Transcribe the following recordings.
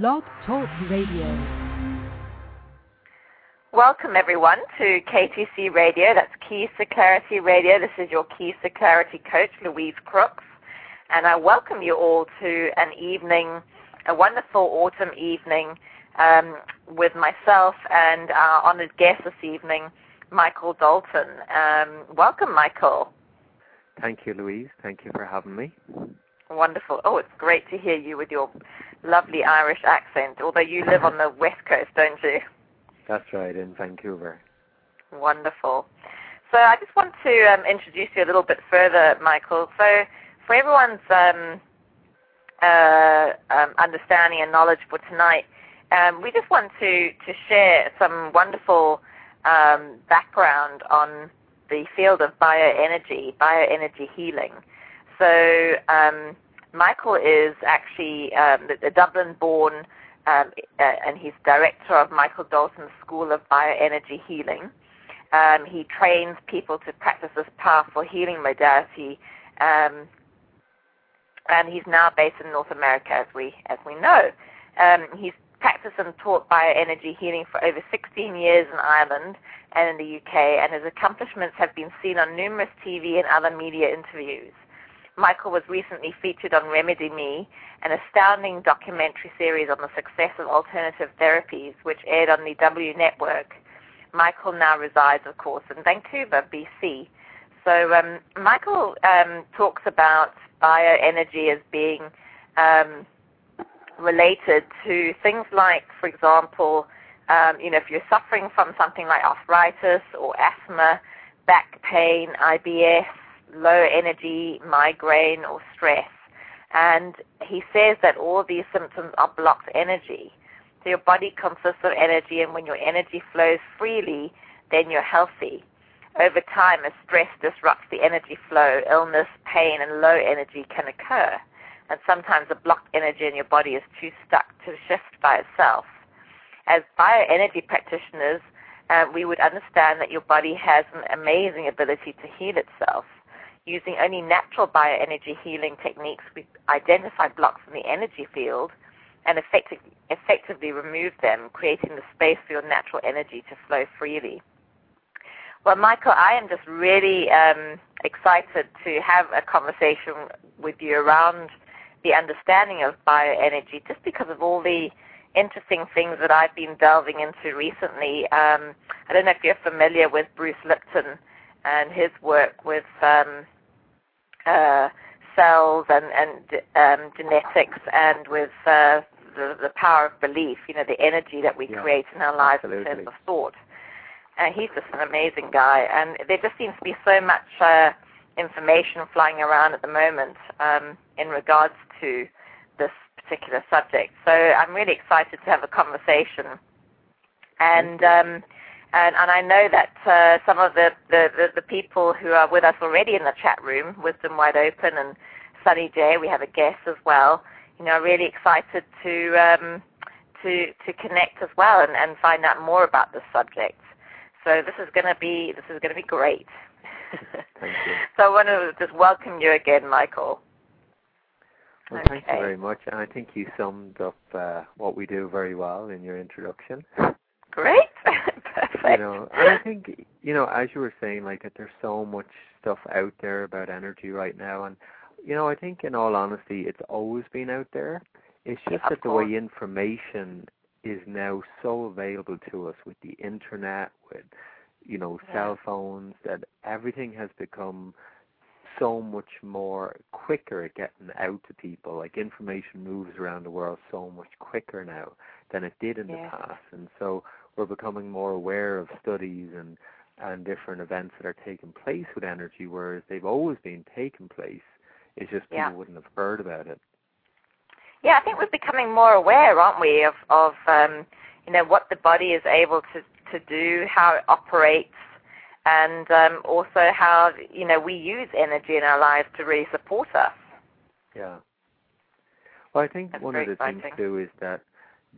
Blog Talk Radio. Welcome everyone to KTC Radio. That's Key Security Radio. This is your Key Security coach, Louise Crooks. And I welcome you all to an evening, a wonderful autumn evening um, with myself and our honored guest this evening, Michael D'Alton. Um, welcome, Michael. Thank you, Louise. Thank you for having me. Wonderful. Oh, it's great to hear you with your lovely Irish accent, although you live on the west coast, don't you? That's right, in Vancouver. Wonderful. So I just want to um, introduce you a little bit further, Michael. So for everyone's um, uh, um, understanding and knowledge for tonight, um, we just want to, to share some wonderful um, background on the field of bioenergy, bioenergy healing. So um, Michael is actually um, a Dublin-born, um, uh, and he's director of Michael D'Alton's School of Bioenergy Healing. Um, he trains people to practice this powerful healing modality, um, and he's now based in North America, as we as we know. Um, he's practiced and taught bioenergy healing for over 16 years in Ireland and in the UK, and his accomplishments have been seen on numerous TV and other media interviews. Michael was recently featured on Remedy Me, an astounding documentary series on the success of alternative therapies, which aired on the W Network. Michael now resides, of course, in Vancouver, BC. So um, Michael um, talks about bioenergy as being um, related to things like, for example, um, you know, if you're suffering from something like arthritis or asthma, back pain, IBS, low energy, migraine, or stress. And he says that all these symptoms are blocked energy. So your body consists of energy, and when your energy flows freely, then you're healthy. Over time, as stress disrupts the energy flow, illness, pain, and low energy can occur. And sometimes the blocked energy in your body is too stuck to shift by itself. As bioenergy practitioners, uh, we would understand that your body has an amazing ability to heal itself. Using only natural bioenergy healing techniques, we identify blocks in the energy field and effective, effectively remove them, creating the space for your natural energy to flow freely. Well, Michael, I am just really um, excited to have a conversation with you around the understanding of bioenergy, just because of all the interesting things that I've been delving into recently. Um, I don't know if you're familiar with Bruce Lipton and his work with um, uh, cells and, and um, genetics and with uh, the, the power of belief, you know, the energy that we yeah, create in our lives absolutely. in terms of thought. Uh, he's just an amazing guy, and there just seems to be so much uh, information flying around at the moment um, in regards to this particular subject. So I'm really excited to have a conversation. And um, and, and I know that uh, some of the, the, the, the, people who are with us already in the chat room, Wisdom Wide Open and Sunny J, we have a guest as well, you know, are really excited to, um, to, to connect as well and, and find out more about this subject. So this is going to be, this is going to be great. Thank you. so I want to just welcome you again, Michael. Well, okay. thank you very much, and I think you summed up uh, what we do very well in your introduction. Great. You know, I think you know, as you were saying, like that, there's so much stuff out there about energy right now, and you know, I think in all honesty, it's always been out there. It's just Yeah, that the course. way information is now so available to us with the internet, with you know, Yeah. cell phones, that everything has become so much more quicker at getting out to people. Like information moves around the world so much quicker now than it did in Yes. the past, and so we're becoming more aware of studies and and different events that are taking place with energy, whereas they've always been taking place. It's just people Yeah. wouldn't have heard about it. Yeah, I think we're becoming more aware, aren't we, of, of um, you know, what the body is able to, to do, how it operates, and um, also how, you know, we use energy in our lives to really support us. Yeah. Well, I think That's one of the things too is that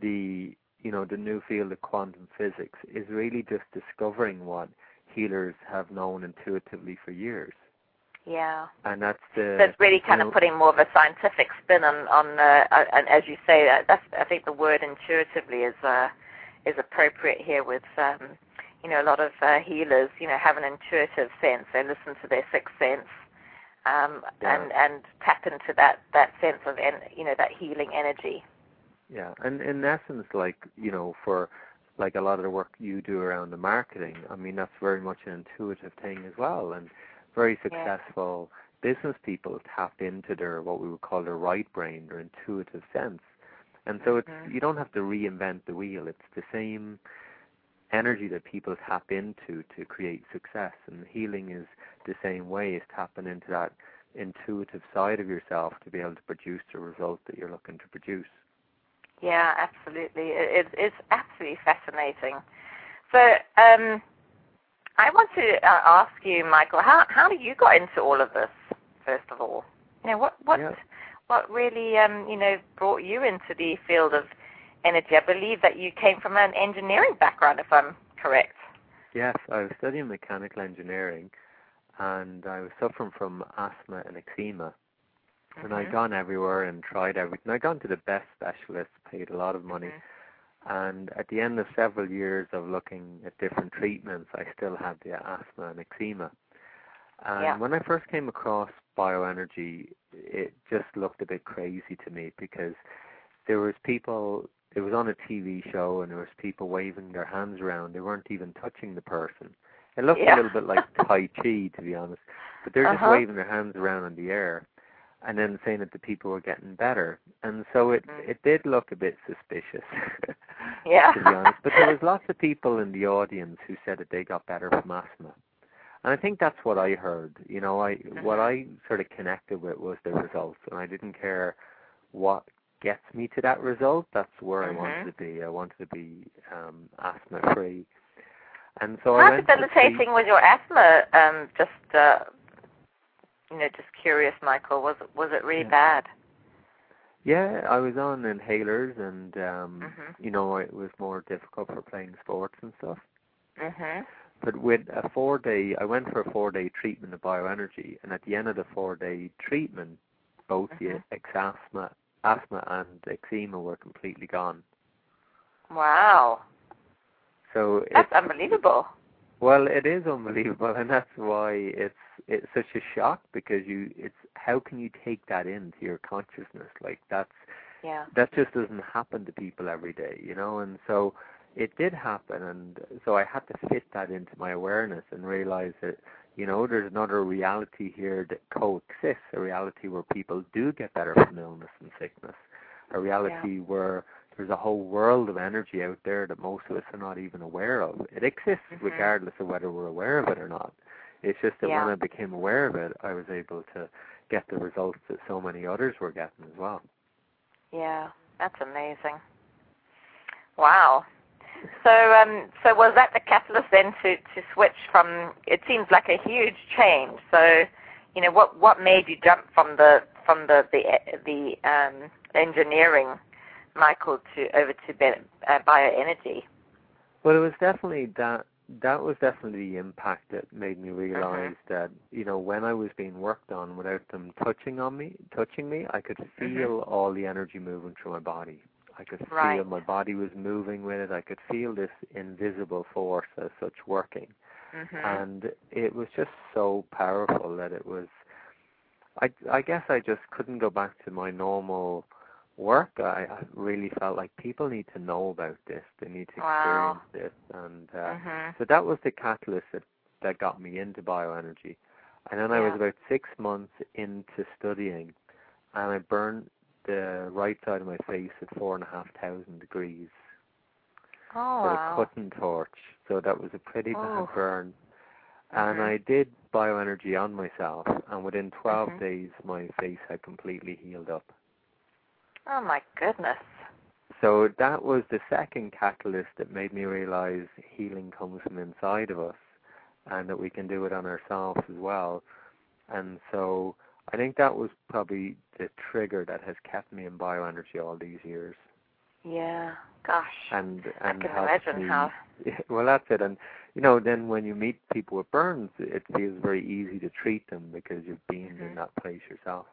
the you know the new field of quantum physics is really just discovering what healers have known intuitively for years. Yeah. And that's the. So it's really kind you of putting more of a scientific spin on on uh, and as you say, that's I think the word intuitively is uh, is appropriate here with um, you know a lot of uh, healers you know have an intuitive sense. They listen to their sixth sense. Um, Yeah. and and tap into that that sense of en- you know that healing energy. Yeah, and in essence, like you know, for like a lot of the work you do around the marketing, I mean that's very much an intuitive thing as well, and very successful business people tap into their what we would call their right brain, their intuitive sense, and so it's Mhm. you don't have to reinvent the wheel. It's the same energy that people tap into to create success, and healing is the same way. Is tapping into that intuitive side of yourself to be able to produce the result that you're looking to produce. Yeah, absolutely. It, it, it's absolutely fascinating. So, um, I want to uh, ask you, Michael, how how did you got into all of this? First of all, you know what what Yeah. what really um, you know brought you into the field of energy? I believe that you came from an engineering background, if I'm correct. Yes, I was studying mechanical engineering and I was suffering from asthma and eczema. And I'd Mhm. gone everywhere and tried everything. I'd gone to the best specialists, paid a lot of money. Mhm. And at the end of several years of looking at different treatments, I still had the asthma and eczema. And Yeah. when I first came across bioenergy, it just looked a bit crazy to me because there was people it was on a TV show and there was people waving their hands around. They weren't even touching the person. It looked Yeah. a little bit like Tai Chi to be honest. But they're just Uh-huh. waving their hands around in the air and then saying that the people were getting better. And so it Mm. it did look a bit suspicious. Yeah. to be honest. But there was lots of people in the audience who said that they got better from asthma. And I think that's what I heard. You know, I what I sort of connected with was the results, and I didn't care what gets me to that result. That's where I Mhm. wanted to be. I wanted to be um, asthma free. And so I How went debilitating was your asthma? Um, just uh, you know, just curious, Michael. Was it was it really Yeah. bad? Yeah, I was on inhalers, and um, Mhm. you know, it was more difficult for playing sports and stuff. Mhm. But with a four day, I went for a four day treatment of bioenergy, and at the end of the four day treatment, both Mhm. the asthma, asthma and eczema were completely gone. Wow, So that's it's unbelievable. Well, it is unbelievable, and that's why it's it's such a shock because you it's how can you take that into your consciousness? Like that's Yeah. that just doesn't happen to people every day, you know, and so it did happen and so I had to fit that into my awareness and realize that, you know, there's another reality here that coexists, a reality where people do get better from illness and sickness, a reality where there's a whole world of energy out there that most of us are not even aware of. It exists Mhm. regardless of whether we're aware of it or not. It's just that Yeah. when I became aware of it, I was able to get the results that so many others were getting as well. Yeah, that's amazing. Wow. So, um, so was that the catalyst then to, to switch from? It seems like a huge change. So, you know, what what made you jump from the from the the the um, engineering, Michael, to over to uh, bioenergy? Well, it was definitely that. That was definitely the impact that made me realize that you know when I was being worked on without them touching on me, touching me, I could feel all the energy moving through my body. I could feel my body was moving with it. I could feel this invisible force as such working, hmm and it was just so powerful that it was. I I guess I just couldn't go back to my normal work. I, I really felt like people need to know about this. They need to Wow. experience this, and uh, hmm so that was the catalyst that that got me into bioenergy. And then I was about six months into studying, and I burned the right side of my face at four and a half thousand degrees Oh with wow. a cutting torch. So that was a pretty Oh. bad burn. And Mhm. I did bioenergy on myself, and within 12 Mhm. days, my face had completely healed up. Oh my goodness. So that was the second catalyst that made me realize healing comes from inside of us and that we can do it on ourselves as well. And so I think that was probably the trigger that has kept me in bioenergy all these years. Yeah, Gosh. And and I can imagine me, how. Well, that's it. And you know, then when you meet people with burns, it feels very easy to treat them because you've been Mhm. in that place yourself.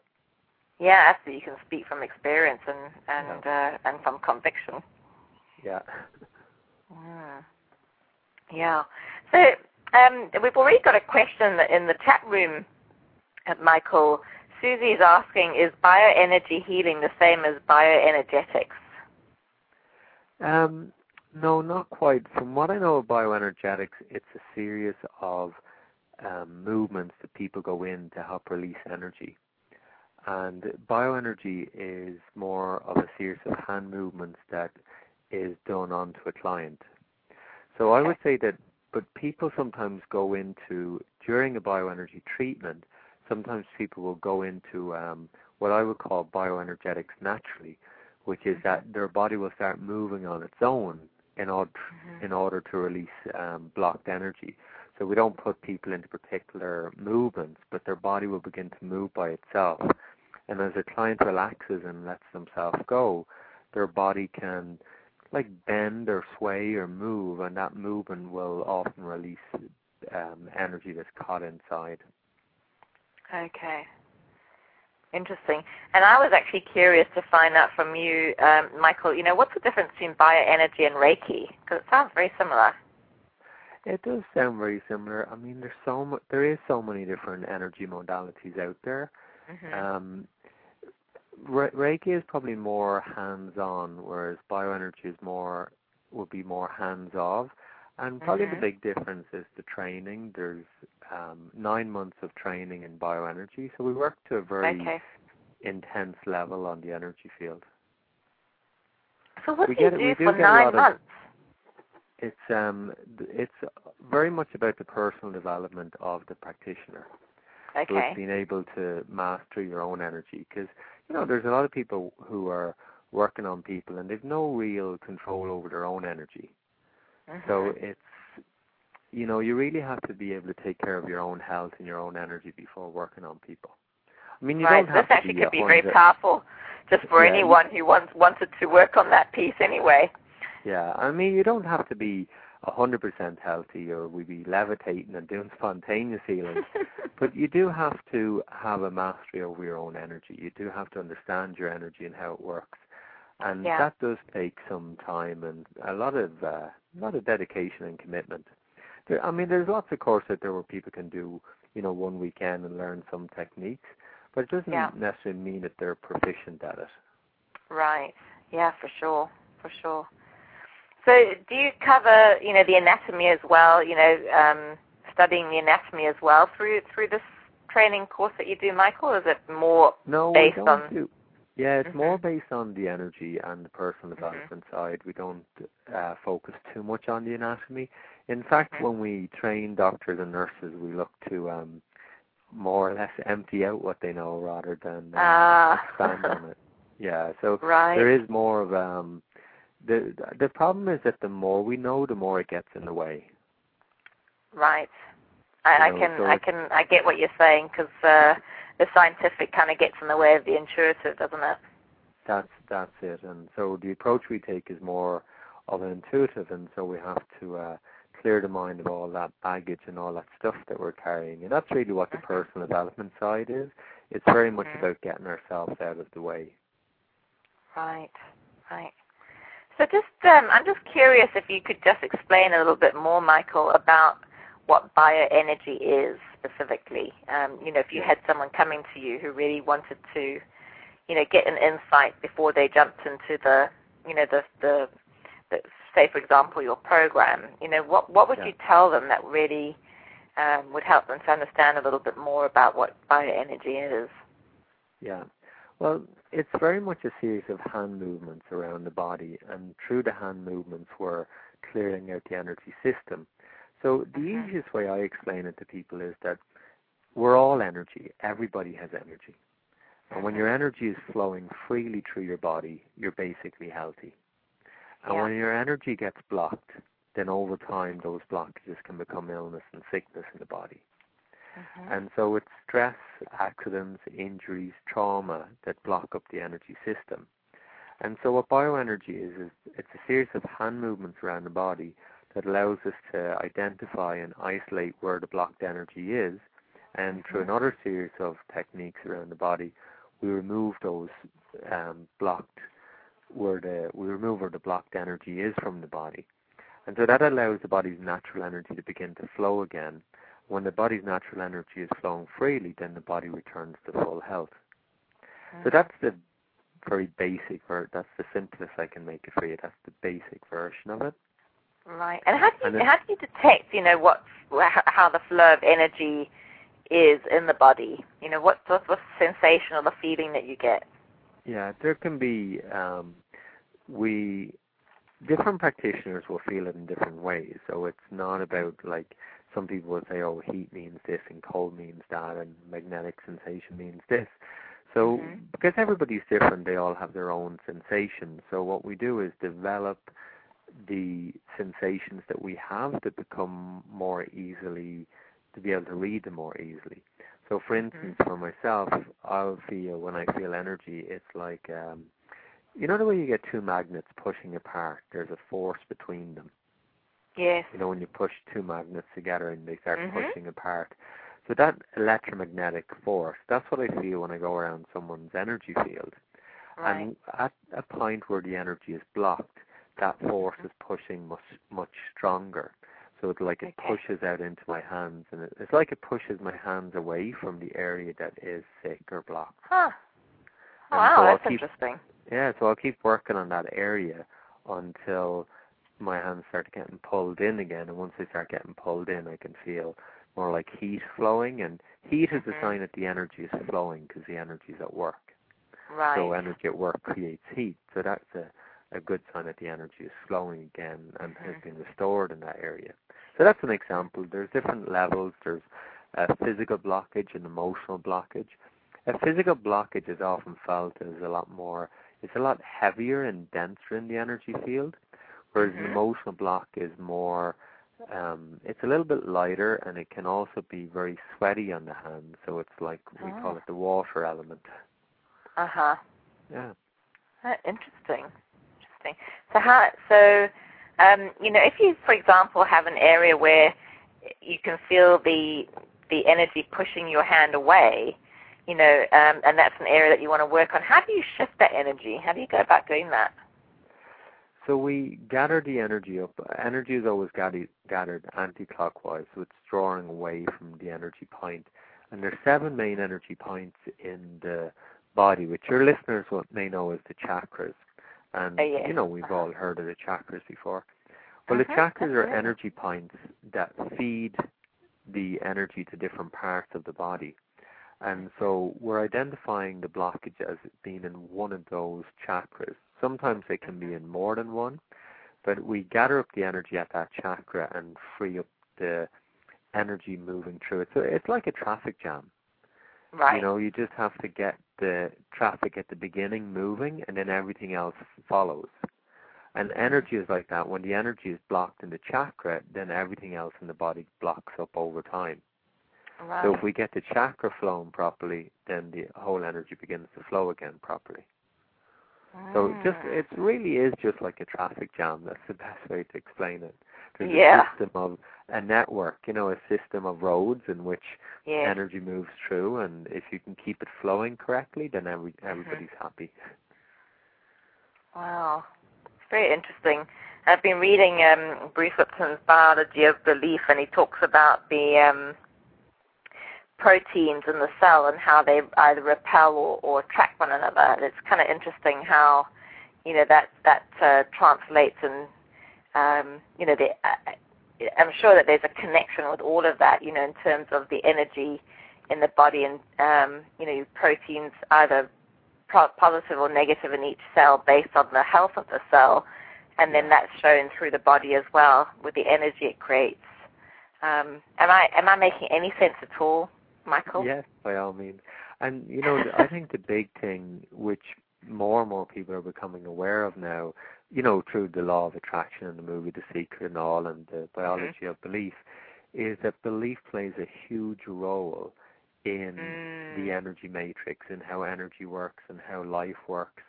Yeah, absolutely. You can speak from experience and and uh, and from conviction. Yeah. Mm. Yeah. So um, we've already got a question in the chat room, Michael. Susie's asking, is bioenergy healing the same as bioenergetics? Um, no, not quite. From what I know of bioenergetics, it's a series of um, movements that people go in to help release energy. And bioenergy is more of a series of hand movements that is done onto a client. So I would say that, but people sometimes go into, during a bioenergy treatment, sometimes people will go into um, what I would call bioenergetics naturally, which is that their body will start moving on its own in order Mhm. in order to release um, blocked energy. So we don't put people into particular movements, but their body will begin to move by itself. And as a client relaxes and lets themselves go, their body can like bend or sway or move, and that movement will often release um, energy that's caught inside. Okay. Interesting. And I was actually curious to find out from you, um, Michael, you know, what's the difference between bioenergy and Reiki? Because it sounds very similar. It does sound very similar. I mean, there's so mu- there is so many different energy modalities out there. Hmm Um, Re- Reiki is probably more hands-on, whereas bioenergy is more would be more hands-off. And probably Mhm. the big difference is the training. There's um, nine months of training in bioenergy, so we work to a very okay. intense level on the energy field. So what we do you get- do do for nine lot of- months? It's um, it's very much about the personal development of the practitioner. So Okay. it's being able to master your own energy because you know there's a lot of people who are working on people and they've no real control over their own energy. So Mhm. it's you know you really have to be able to take care of your own health and your own energy before working on people. I mean you right. don't have This to actually be could be very powerful just for Yeah, anyone who wants wanted to work on that piece anyway. Yeah, I mean you don't have to be a hundred percent healthy or we'd be levitating and doing spontaneous healing. But you do have to have a mastery over your own energy. You do have to understand your energy and how it works, and Yeah. that does take some time and a lot of uh, a lot of dedication and commitment. There, I mean, there's lots of courses out there where people can do, you know, one weekend and learn some techniques, but it doesn't Yeah. necessarily mean that they're proficient at it. Right. Yeah, for sure. For sure. So do you cover, you know, the anatomy as well, you know, um, studying the anatomy as well through through this training course that you do, Michael? Or is it more No, based on- do. Yeah, it's Mhm. more based on the energy and the personal Mhm. development side. We don't uh, focus too much on the anatomy. In fact, Mhm. when we train doctors and nurses, we look to um, more or less empty out what they know rather than uh, Ah. expand on it. Yeah, so right? there is more of um, the the problem is that the more we know, the more it gets in the way. Right. I, I You know, can so I can I get what you're saying because uh, the scientific kind of gets in the way of the intuitive, doesn't it? That's that's it. And so the approach we take is more of an intuitive, and so we have to uh, clear the mind of all that baggage and all that stuff that we're carrying. And that's really what the Mhm. personal development side is. It's very much Mhm. about getting ourselves out of the way. Right. Right. So just um, I'm just curious if you could just explain a little bit more, Michael, about what bioenergy is specifically. Um, you know, if you had someone coming to you who really wanted to, you know, get an insight before they jumped into the, you know, the the, the say for example your program, you know, what what would Yeah. you tell them that really um, would help them to understand a little bit more about what bioenergy is? Yeah. Well, it's very much a series of hand movements around the body, and through the hand movements, we're clearing out the energy system. So the Mhm. easiest way I explain it to people is that we're all energy. Everybody has energy. And when your energy is flowing freely through your body, you're basically healthy. And Yeah. when your energy gets blocked, then over time those blockages can become illness and sickness in the body. Mhm. And so it's stress, accidents, injuries, trauma that block up the energy system. And so what bioenergy is is it's a series of hand movements around the body that allows us to identify and isolate where the blocked energy is, and through Mhm. another series of techniques around the body, we remove those um, blocked where the we remove where the blocked energy is from the body, and so that allows the body's natural energy to begin to flow again. When the body's natural energy is flowing freely, then the body returns to full health. So Mhm. that's the very basic ver That's the simplest I can make it for you. That's the basic version of it. Right. And how do you then- how do you detect, you know, what wh- how the flow of energy is in the body? You know, what what's the sensation or the feeling that you get? Yeah, there can be um, we different practitioners will feel it in different ways. So it's not about like some people will say, oh, heat means this and cold means that, and magnetic sensation means this. So Mhm. because everybody's different, they all have their own sensations. So what we do is develop the sensations that we have to become more easily to be able to read them more easily. So for Mhm. instance, for myself, I'll feel when I feel energy, it's like um you know the way you get two magnets pushing apart, there's a force between them. Yes. You know when you push two magnets together and they start Mhm. pushing apart. So that electromagnetic force, that's what I feel when I go around someone's energy field. Right. And at a point where the energy is blocked, that force Mhm. is pushing much much stronger. So it's like it Okay. pushes out into my hands, and it, it's like it pushes my hands away from the area that is sick or blocked. Huh. Wow, so that's keep- interesting. Yeah, so I'll keep working on that area until my hands start getting pulled in again, and once they start getting pulled in, I can feel more like heat flowing, and heat is a Mhm. sign that the energy is flowing because the energy is at work. Right. So energy at work creates heat. So that's a, a good sign that the energy is flowing again and has Mhm. been restored in that area. So that's an example. There's different levels. There's a physical blockage and emotional blockage. A physical blockage is often felt as a lot more, it's a lot heavier and denser in the energy field, whereas an Mhm. emotional block is more, um, it's a little bit lighter and it can also be very sweaty on the hand. So it's like, we call Oh. it the water element. Uh huh. Yeah. Uh, interesting. Interesting. So how? So, um, you know, if you, for example, have an area where you can feel the the energy pushing your hand away, you know, um, and that's an area that you want to work on. How do you shift that energy? How do you go about doing that? So we gather the energy up. Energy is always gathered, anti-clockwise, so it's drawing away from the energy point. And there's seven main energy points in the body, which your listeners may know as the chakras. And Oh, yes. you know we've Uh-huh. all heard of the chakras before. Well, the Mhm, chakras are energy points that feed the energy to different parts of the body. And so we're identifying the blockage as being in one of those chakras. Sometimes they can be in more than one, but we gather up the energy at that chakra and free up the energy moving through it. So it's like a traffic jam. Right. You know, you just have to get the traffic at the beginning moving and then everything else follows. And energy is like that. When the energy is blocked in the chakra, then everything else in the body blocks up over time. right. So if we get the chakra flowing properly, then the whole energy begins to flow again properly. So just Mm. it really is just like a traffic jam. That's the best way to explain it. There's Yeah. a system of a network, you know, a system of roads in which yes. energy moves through, and if you can keep it flowing correctly, then every Mm-hmm. everybody's happy. Wow, it's very interesting. I've been reading um, Bruce Lipton's Biology of Belief, and he talks about the um, proteins in the cell and how they either repel or, or attract one another. It's kind of interesting how you know that that uh, translates, and um, you know, the, uh, I'm sure that there's a connection with all of that. You know, in terms of the energy in the body, and um, you know, proteins either pro- positive or negative in each cell based on the health of the cell, and then that's shown through the body as well with the energy it creates. Um, am I am I making any sense at all, Michael? Yes, by all means. And you know, I think the big thing which more and more people are becoming aware of now, you know, through the law of attraction and the movie The Secret and all and the biology of belief, is that belief plays a huge role in Mm. the energy matrix and how energy works and how life works.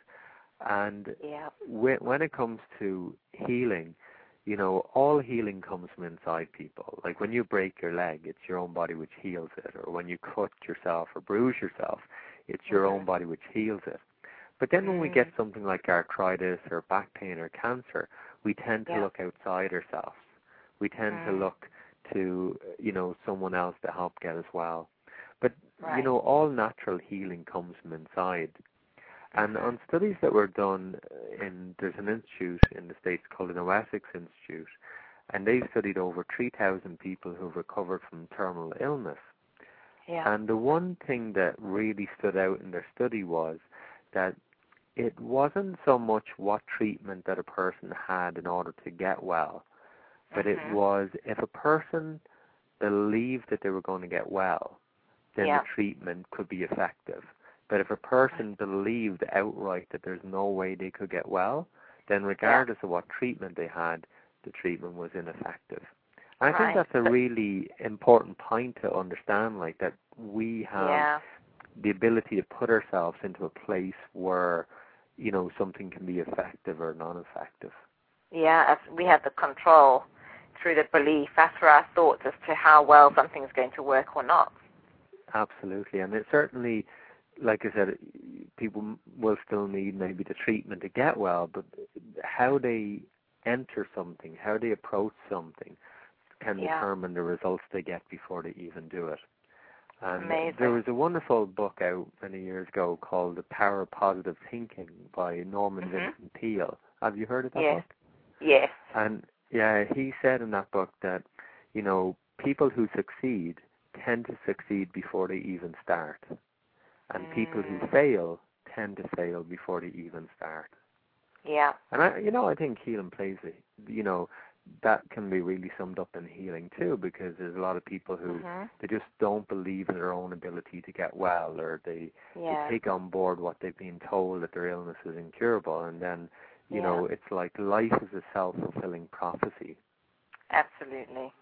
And Yeah. when when it comes to healing, you know, all healing comes from inside people. Like when you break your leg, it's your own body which heals it, or when you cut yourself or bruise yourself, it's your own Mhm. body which heals it. But then when we Mm. get something like arthritis or back pain or cancer, we tend to Yeah. look outside ourselves. We tend to Mm. look to, you know, someone else to help get us well. But you know, all natural healing comes from inside. And on studies that were done in, there's an institute in the States called the Noetics Institute, and they've studied over 3,000 people who've recovered from terminal illness. Yeah. And the one thing that really stood out in their study was that it wasn't so much what treatment that a person had in order to get well, but it Mhm. was if a person believed that they were going to get well, then Yeah. the treatment could be effective. But if a person believed outright that there's no way they could get well, then regardless of what treatment they had, the treatment was ineffective. And I think that's a really important point to understand, like that we have yeah. the ability to put ourselves into a place where, you know, something can be effective or non-effective. Yeah, as we have the control through the belief, that's through our thoughts as to how well something's going to work or not. Absolutely, and it certainly, like I said, people will still need maybe the treatment to get well, but how they enter something, how they approach something, can Yeah. determine the results they get before they even do it. And Amazing. there was a wonderful book out many years ago called The Power of Positive Thinking by Norman Mhm. Vincent Peale. Have you heard of that Yes. book? Yes. And yeah, he said in that book that, you know, people who succeed tend to succeed before they even start. And people who Mm. fail tend to fail before they even start. Yeah. And I, you know, I think healing plays it. You know, that can be really summed up in healing too, because there's a lot of people who Mhm. they just don't believe in their own ability to get well, or they, Yeah. they take on board what they've been told that their illness is incurable, and then, you know, it's like life is a self-fulfilling prophecy. Absolutely.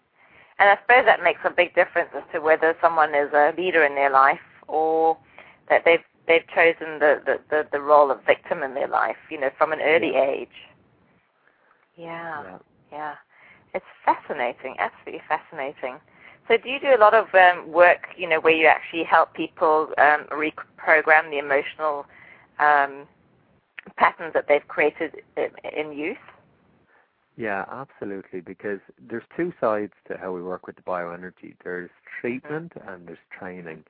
And I suppose that makes a big difference as to whether someone is a leader in their life or that they've they've chosen the, the, the, the role of victim in their life, you know, from an early Yeah. age. Yeah, Yeah. yeah. It's fascinating, absolutely fascinating. So do you do a lot of um, work, you know, where you actually help people um, reprogram the emotional um, patterns that they've created in, in youth? Yeah, absolutely. Because there's two sides to how we work with the bioenergy. There's treatment and there's training.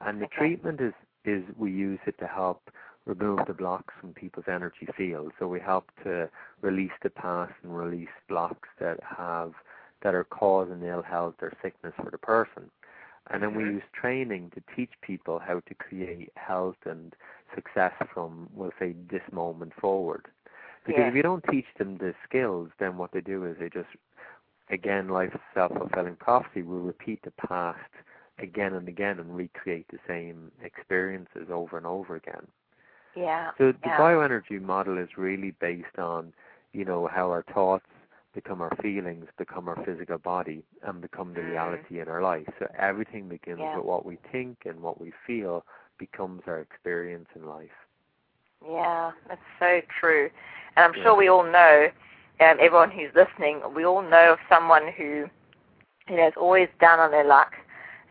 And the Okay. treatment is is we use it to help remove the blocks from people's energy field. So we help to release the past and release blocks that have that are causing ill health or sickness for the person. And then we Mhm. use training to teach people how to create health and success from, we'll say, this moment forward. Because Yeah. if you don't teach them the skills, then what they do is they just, again, life is self-fulfilling prophecy, will repeat the past again and again and recreate the same experiences over and over again. Yeah. So the yeah. bioenergy model is really based on, you know, how our thoughts become our feelings, become our physical body, and become the Mm. reality in our life. So everything begins Yeah. with what we think and what we feel becomes our experience in life. Yeah, that's so true. And I'm Yeah. sure we all know, um, everyone who's listening, we all know of someone who, you know, is always down on their luck,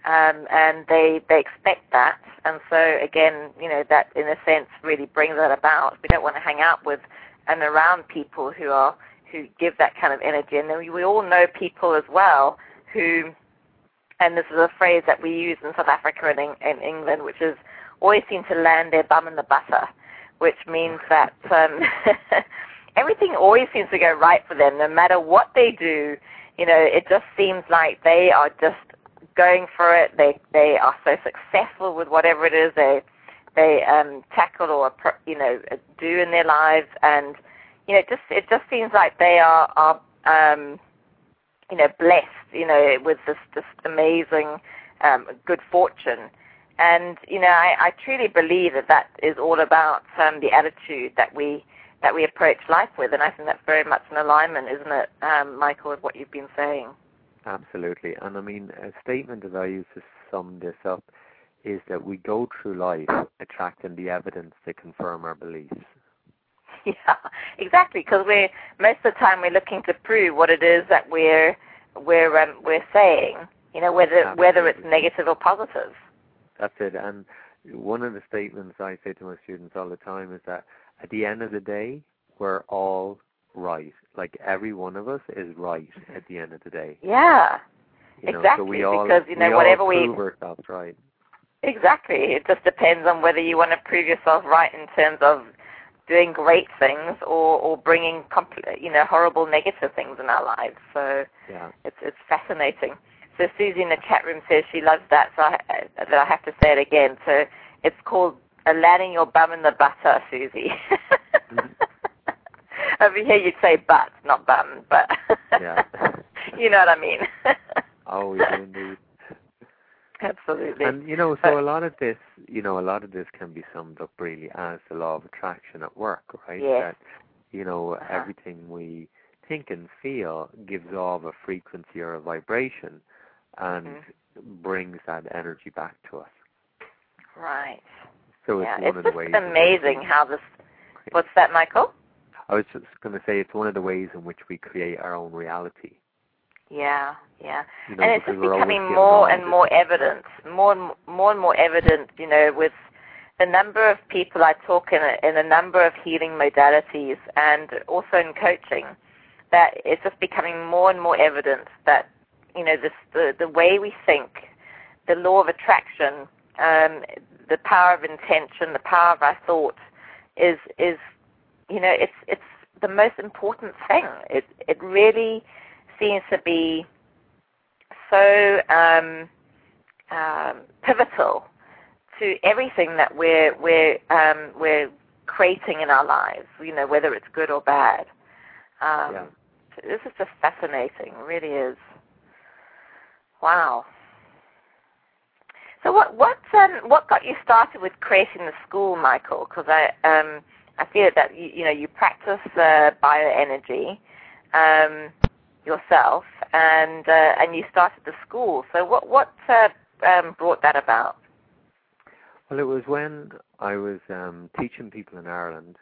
um, and they they expect that. And so again, you know, that in a sense really brings that about. We don't want to hang out with and around people who are who give that kind of energy. And then we, we all know people as well who, and this is a phrase that we use in South Africa and in, in England, which is always seem to land their bum in the butter which means that um, everything always seems to go right for them, no matter what they do. You know, it just seems like they are just going for it. They they are so successful with whatever it is they they um, tackle or you know do in their lives, and you know, just it just seems like they are are um, you know blessed, you know, with this just amazing um, good fortune. And you know, I, I truly believe that that is all about um, the attitude that we that we approach life with, and I think that's very much in alignment, isn't it, um, Michael, with what you've been saying? Absolutely. And I mean, a statement that I use to sum this up is that we go through life attracting the evidence to confirm our beliefs. yeah, exactly. Because we're most of the time we're looking to prove what it is that we're we're um, we're saying. You know, whether Absolutely. whether it's negative or positive. That's it. And one of the statements I say to my students all the time is that at the end of the day, we're all right. Like every one of us is right at the end of the day. Yeah, You know, Exactly, so all, because, you know, we whatever all we- ourselves right. exactly. It just depends on whether you want to prove yourself right in terms of doing great things or or bringing compl- you know horrible negative things in our lives. So Yeah. it's it's fascinating. So Susie in the chat room says she loves that. So I, that I have to say it again. So it's called landing your bum in the butter, Susie. Mm-hmm. Over here you'd say butt, not bum, but Yeah. you know what I mean. Oh, we do indeed. Absolutely. And you know, so a lot of this, you know, a lot of this can be summed up really as the law of attraction at work, right? Yes. That you know, Uh-huh. everything we think and feel gives off a frequency or a vibration, and Mhm. brings that energy back to us. right. So yeah, it's one it's of the ways. which amazing how this. What's that, Michael? I was just going to say it's one of the ways in which we create our own reality. Yeah, yeah. You know, and it's just becoming more and more evident, more and more and more evident. You know, with the number of people I talk in a, in a number of healing modalities, and also in coaching, that it's just becoming more and more evident that you know this the the way we think, the law of attraction, um, the power of intention, the power of our thought, is is you know it's it's the most important thing. It it really seems to be so um, um, pivotal to everything that we're we're um, we're creating in our lives. You know, whether it's good or bad. Um, Yeah. This is just fascinating. It really is. Wow. So what what um, what got you started with creating the school, Michael? Because I um, I feel that you, you know you practice uh, bioenergy um, yourself, and uh, and you started the school. So what what uh, um, brought that about? Well, it was when I was um, teaching people in Ireland,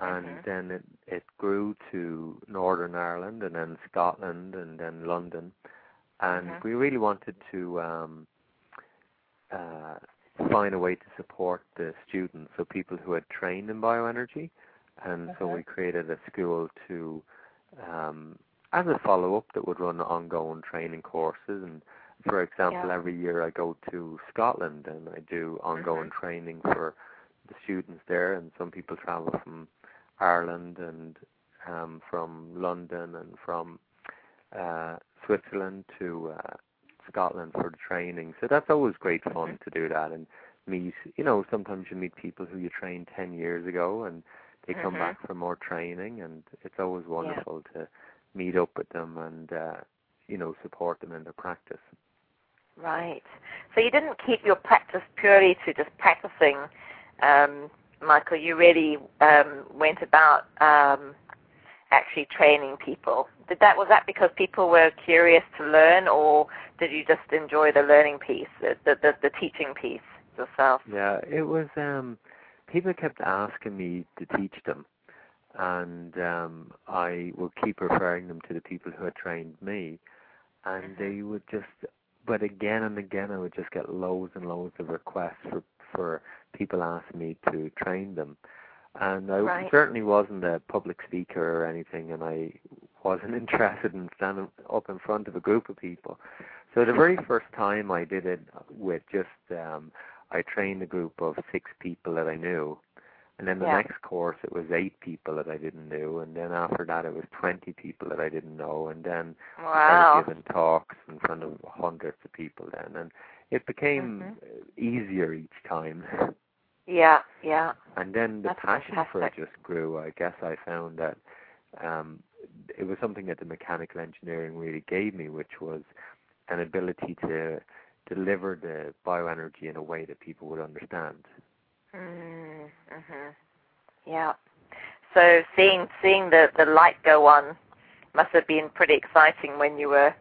and Mhm. then it, it grew to Northern Ireland, and then Scotland, and then London, and Mhm. we really wanted to um, uh, find a way to support the students, so people who had trained in bioenergy, and so Mhm. we created a school to um, as a follow-up that would run ongoing training courses and for example, Yeah. every year I go to Scotland and I do ongoing Mhm. training for the students there, and some people travel from Ireland and um, from London and from uh, Switzerland to uh, Scotland for the training. So that's always great fun Mhm. to do that and meet. You know, sometimes you meet people who you trained ten years ago and they come Mhm. back for more training, and it's always wonderful to meet up with them and uh, you know support them in their practice. Right. So you didn't keep your practice purely to just practicing, um, Michael. You really um, went about um, actually training people. Did that was that because people were curious to learn, or did you just enjoy the learning piece, the the, the, the teaching piece yourself? Yeah, it was. um People kept asking me to teach them, and um I would keep referring them to the people who had trained me, and Mhm. they would just. But again and again, I would just get loads and loads of requests for for people asking me to train them, and I Right. certainly wasn't a public speaker or anything, and I wasn't interested in standing up in front of a group of people. So the very first time I did it with just um I trained a group of six people that I knew. And then the Yeah. next course it was eight people that I didn't know and then after that it was twenty people that I didn't know and then I was giving talks in front of hundreds of people then and it became Mhm. uh easier each time. Yeah. Yeah. And then the That's passion for it just grew. I guess I found that um, it was something that the mechanical engineering really gave me, which was an ability to deliver the bioenergy in a way that people would understand. Mm, mhm. Yeah. So seeing seeing the the light go on must have been pretty exciting when you were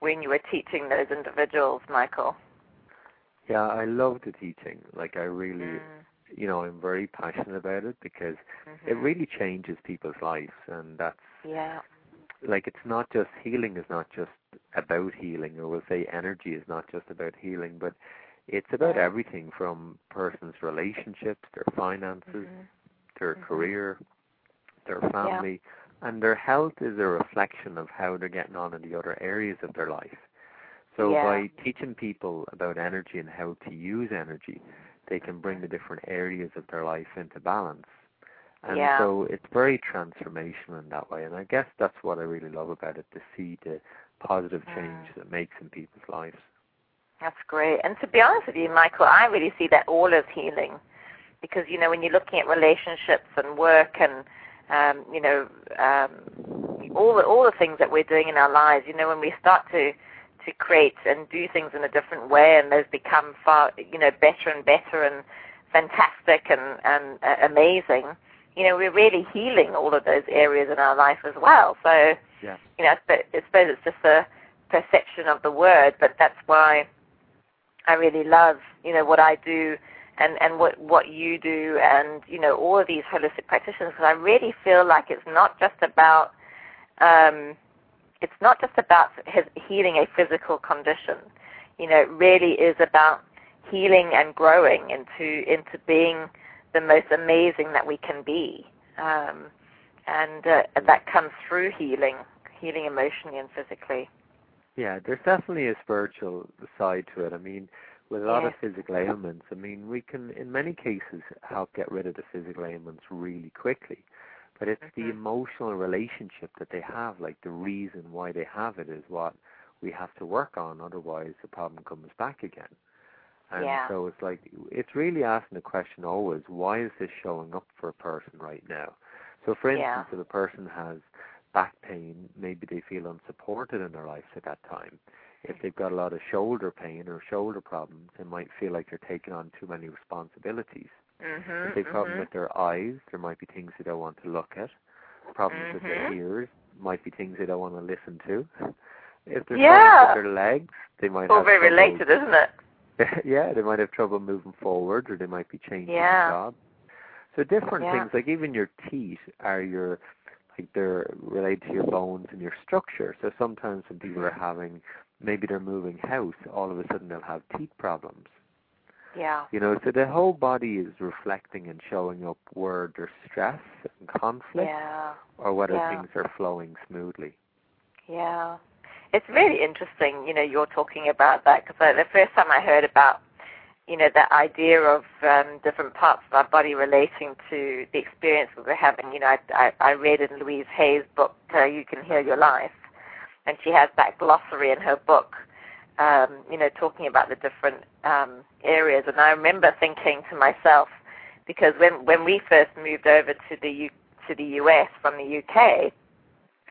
when you were teaching those individuals, Michael. Yeah, I love the teaching. Like I really Mm. you know I'm very passionate about it because mm-hmm. it really changes people's lives, and that's yeah. Like it's not just healing is not just about healing, or we'll say energy is not just about healing, but it's about yeah. everything from person's relationships, their finances, mm-hmm. their mm-hmm. career, their family, yeah. and their health is a reflection of how they're getting on in the other areas of their life. So yeah. by teaching people about energy and how to use energy, they can bring the different areas of their life into balance. And yeah. so it's very transformational in that way. And I guess that's what I really love about it, to see the positive change mm. that makes in people's lives. That's great. And to be honest with you, Michael, I really see that all as healing. Because, you know, when you're looking at relationships and work and, um, you know, um, all, the, all the things that we're doing in our lives, you know, when we start to to create and do things in a different way, and they've become far, you know, better and better and fantastic and and uh, amazing. You know, we're really healing all of those areas in our life as well. So, yeah. you know, I suppose it's just a perception of the word, but that's why I really love, you know, what I do and and what what you do, and you know, all of these holistic practitioners. Because I really feel like it's not just about um, it's not just about his healing a physical condition. You know, it really is about healing and growing into into being the most amazing that we can be, um, and uh, that comes through healing, healing emotionally and physically. Yeah, there's definitely a spiritual side to it. I mean, with a lot yes. of physical ailments, I mean, we can, in many cases, help get rid of the physical ailments really quickly. But it's mm-hmm. the emotional relationship that they have, like the reason why they have it is what we have to work on. Otherwise, the problem comes back again. And yeah. so it's like, it's really asking the question always, why is this showing up for a person right now? So for instance, yeah. if a person has back pain, maybe they feel unsupported in their life at that time. If they've got a lot of shoulder pain or shoulder problems, they might feel like they're taking on too many responsibilities. Mm-hmm, if they have problems mm-hmm. with their eyes, there might be things they don't want to look at. Problems mm-hmm. with their Mm-hmm. ears might be things they don't want to listen to. If there's yeah. problems with their legs, they might have all very related, isn't it? yeah, they might have trouble moving forward, or they might be changing Yeah. jobs. So different Yeah. things, like even your teeth are your, like they're related to your bones and your structure. So sometimes when people are having, maybe they're moving house, all of a sudden they'll have teeth problems. Yeah. You know, so the whole body is reflecting and showing up where there's stress and conflict, Yeah. or whether Yeah. things are flowing smoothly. Yeah. It's really interesting, you know, you're talking about that because the first time I heard about, you know, that idea of um, different parts of our body relating to the experience that we were having, you know, I, I, I read in Louise Hay's book, uh, You Can Heal Your Life, and she has that glossary in her book, um, you know, talking about the different um, areas. And I remember thinking to myself, because when when we first moved over to the U, to the US from the UK,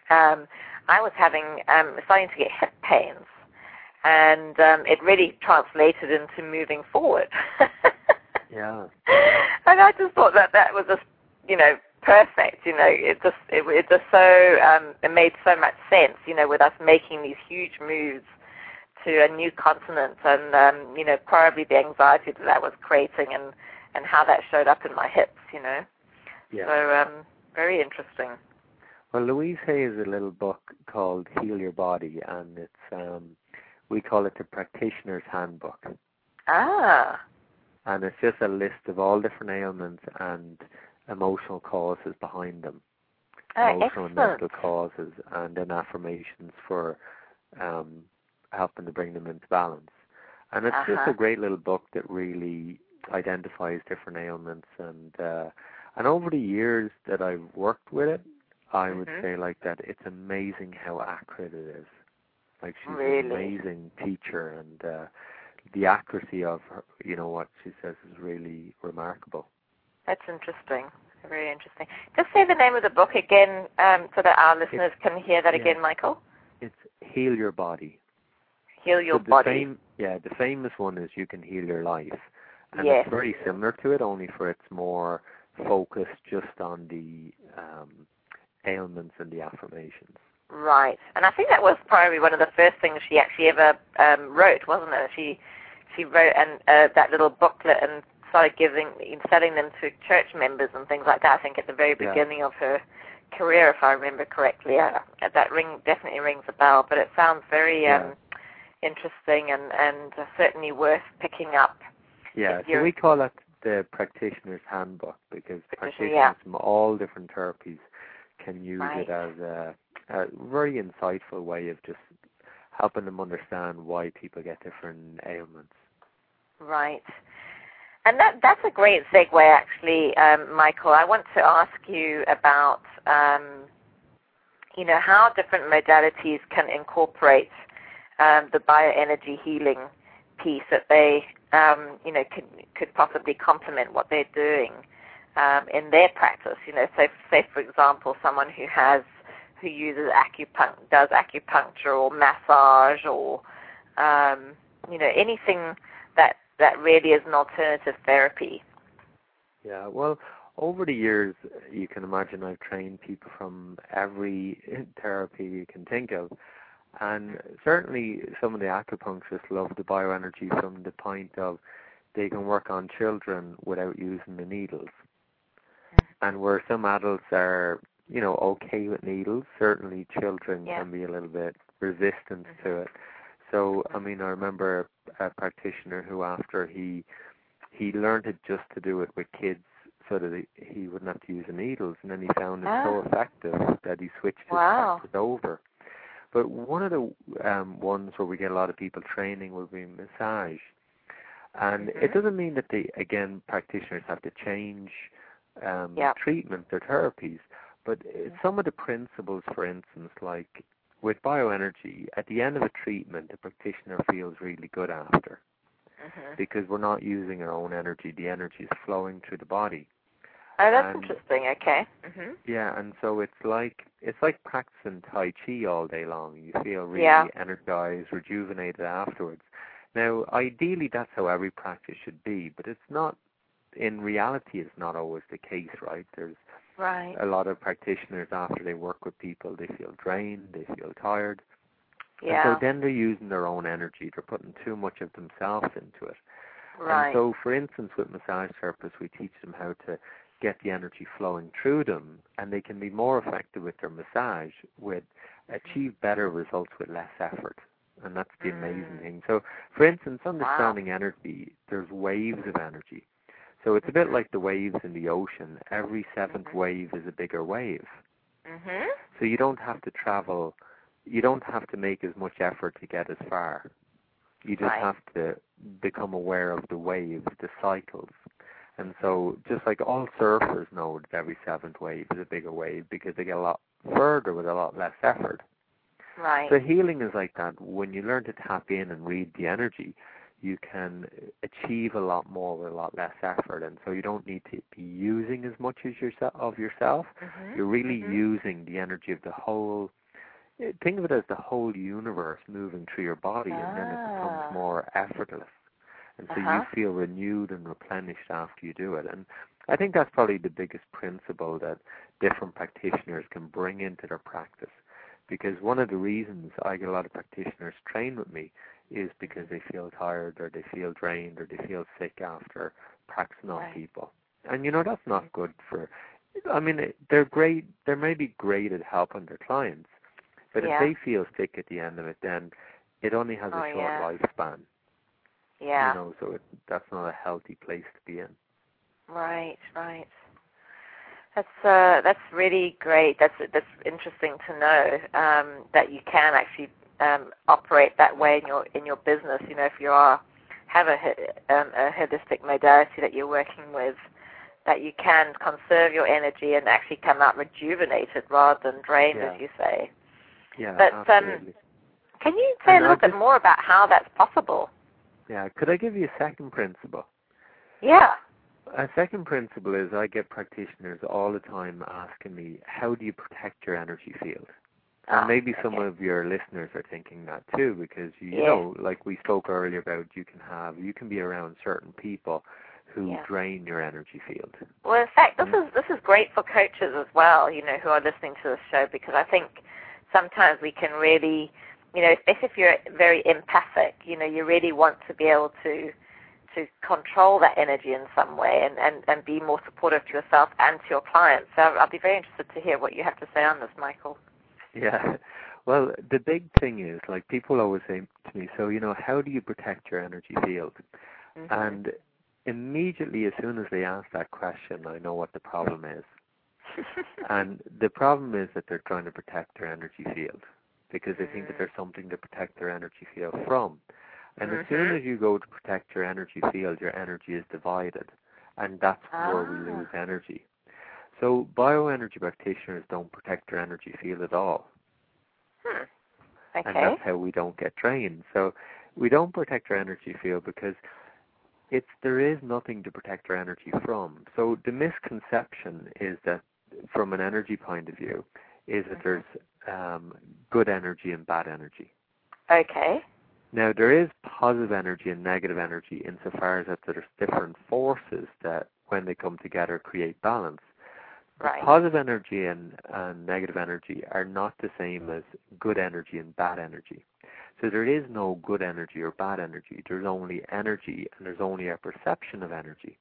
um, I was having um, starting to get hip pains, and um, it really translated into moving forward. Yeah. and I just thought that that was just you know perfect. You know, it just it, it just so um, it made so much sense. You know, with us making these huge moves to a new continent, and um, you know probably the anxiety that that was creating, and and how that showed up in my hips. You know. Yeah. So um, very interesting. Well, Louise Hay has a little book called Heal Your Body, and it's um, we call it the Practitioner's Handbook, Ah. and it's just a list of all different ailments and emotional causes behind them, Oh, emotional and excellent. mental causes, and then affirmations for um, helping to bring them into balance. And it's just Uh-huh. a great little book that really identifies different ailments and uh, and over the years that I've worked with it, I would Mhm. say like that it's amazing how accurate it is. Like she's Really? an amazing teacher and uh, the accuracy of her, you know what she says is really remarkable. That's interesting. Very interesting. Just say the name of the book again, um, so that our listeners can hear that yeah. again, Michael. It's Heal Your Body. Heal your So body. Yeah, the famous one is You Can Heal Your Life. And Yes. it's very similar to it, only for it's more focused just on the um, ailments and the affirmations. Right. And I think that was probably one of the first things she actually ever um, wrote, wasn't it? She she wrote and uh, that little booklet and started giving, selling them to church members and things like that. I think at the very Yeah. beginning of her career, if I remember correctly. Uh, that ring definitely rings a bell, but it sounds very um, interesting and and certainly worth picking up. Yeah, so we call it the practitioner's handbook because practitioners yeah. from all different therapies can use Right. it as a, a very insightful way of just helping them understand why people get different ailments. Right. And that that's a great segue, actually, um, Michael. I want to ask you about, um, you know, how different modalities can incorporate um, the bioenergy healing piece that they, um, you know, could could possibly complement what they're doing um, in their practice. You know, say say for example, someone who has who uses acupuncture, does acupuncture or massage or um, you know anything that that really is an alternative therapy. Yeah, well, over the years, you can imagine I've trained people from every therapy you can think of. And certainly some of the acupuncturists love the bioenergy from the point of they can work on children without using the needles. And where some adults are, you know, okay with needles, certainly children Yeah. can be a little bit resistant to it. So, I mean, I remember a practitioner who after he he learned it just to do it with kids so that he, he wouldn't have to use the needles and then he found it so Ah. effective that he switched his practice over. But one of the um, ones where we get a lot of people training will be massage. And it Mhm. doesn't mean that they, again, practitioners have to change um, Yeah. treatment or therapies, but uh, some of the principles, for instance, like with bioenergy, at the end of a treatment, the practitioner feels really good after hmm because we're not using our own energy. The energy is flowing through the body. Oh, that's And- interesting. Okay. hmm Yeah, and so it's like it's like practicing Tai Chi all day long. You feel really Yeah. energized, rejuvenated afterwards. Now, ideally, that's how every practice should be, but it's not. In reality, it's not always the case, right? There's Right. a lot of practitioners after they work with people, they feel drained, they feel tired, Yeah. and so then they're using their own energy. They're putting too much of themselves into it. right. And so, for instance, with massage therapists, we teach them how to get the energy flowing through them, and they can be more effective with their massage, with achieve better results with less effort. And that's the amazing Mm. thing. So, for instance, understanding energy, there's waves of energy. So it's a bit like the waves in the ocean. Every 7th Mhm. wave is a bigger wave. hmm So you don't have to travel, you don't have to make as much effort to get as far. You just Right. have to become aware of the waves, the cycles. And so, just like all surfers know that every seventh wave is a bigger wave because they get a lot further with a lot less effort. Right. So healing is like that. When you learn to tap in and read the energy, you can achieve a lot more with a lot less effort, and so you don't need to be using as much as yourself of yourself. Mhm. You're really Mhm. using the energy of the whole. Think of it as the whole universe moving through your body, and then it Ah. becomes more effortless, and so Uh-huh. you feel renewed and replenished after you do it. And I think that's probably the biggest principle that different practitioners can bring into their practice. Because one of the reasons I get a lot of practitioners train with me is because they feel tired or they feel drained or they feel sick after practicing on people. And you know that's not good for I mean they're great they may be great at helping their clients, but Yeah. if they feel sick at the end of it then it only has Oh, a short yeah. lifespan. Yeah. You know, so it, that's not a healthy place to be in. Right, right. That's uh, that's really great. That's that's interesting to know um, that you can actually um, operate that way in your in your business. You know, if you are have a um, a holistic modality that you're working with, that you can conserve your energy and actually come out rejuvenated rather than drained, Yeah. as you say. Yeah, But, um, absolutely. Can you say a And I little bit more about how that's possible? Yeah, could I give you a second principle? Yeah. A second principle is I get practitioners all the time asking me, how do you protect your energy field? And Ah, maybe some okay. of your listeners are thinking that too, because you Yeah. know, like we spoke earlier about, you can have, you can be around certain people who Yeah. drain your energy field. Well, in fact, this is this is great for coaches as well. You know, who are listening to this show because I think sometimes we can really, you know, especially if you're very empathic, you know, you really want to be able to to control that energy in some way and, and, and be more supportive to yourself and to your clients. So I'll be very interested to hear what you have to say on this, Michael. Yeah. Well, the big thing is, like, people always say to me, so, you know, how do you protect your energy field? Mm-hmm. And immediately, as soon as they ask that question, I know what the problem is. and the problem is that they're trying to protect their energy field because they think that there's something to protect their energy field from. And as soon as you go to protect your energy field, your energy is divided, and that's where we Ah. lose energy. So bioenergy practitioners don't protect their energy field at all, Hmm. and that's how we don't get drained. So we don't protect our energy field because it's there is nothing to protect our energy from. So the misconception is that from an energy point of view is that Mhm. there's um, good energy and bad energy. Okay. Now there is positive energy and negative energy insofar as that there's different forces that when they come together create balance. Right. Positive energy and, and negative energy are not the same as good energy and bad energy. So there is no good energy or bad energy. There's only energy and there's only a perception of energy.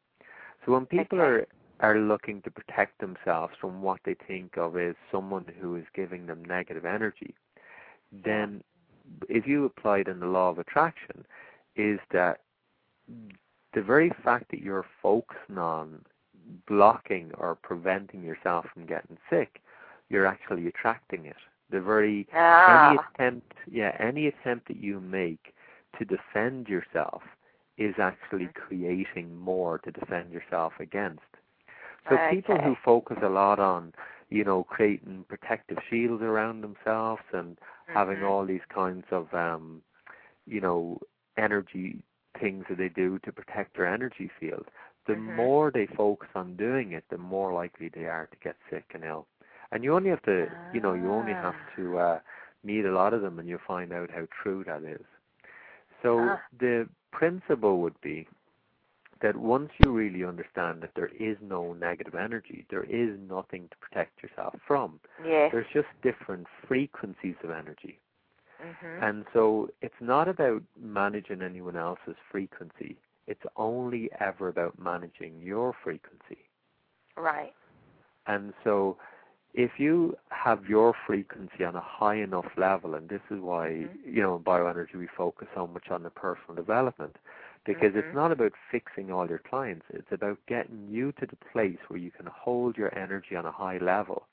So when people Okay. Are looking to protect themselves from what they think of as someone who is giving them negative energy, then if you apply it in the law of attraction, is that the very fact that you're focusing on blocking or preventing yourself from getting sick, you're actually attracting it. The very Ah. any attempt, yeah, any attempt that you make to defend yourself is actually Mm-hmm. creating more to defend yourself against. So people who focus a lot on, you know, creating protective shields around themselves and having Mhm. all these kinds of, um, you know, energy things that they do to protect their energy field, the Mhm. more they focus on doing it, the more likely they are to get sick and ill. And you only have to, you know, you only have Ah. to uh, meet a lot of them, and you'll find out how true that is. So Ah. the principle would be that once you really understand that there is no negative energy, there is nothing to protect yourself from. Yes. There's just different frequencies of energy. Mhm. And so it's not about managing anyone else's frequency. It's only ever about managing your frequency. Right. And so if you have your frequency on a high enough level, and this is why, Mhm. you know, in bioenergy we focus so much on the personal development, because Mhm. it's not about fixing all your clients, it's about getting you to the place where you can hold your energy on a high level.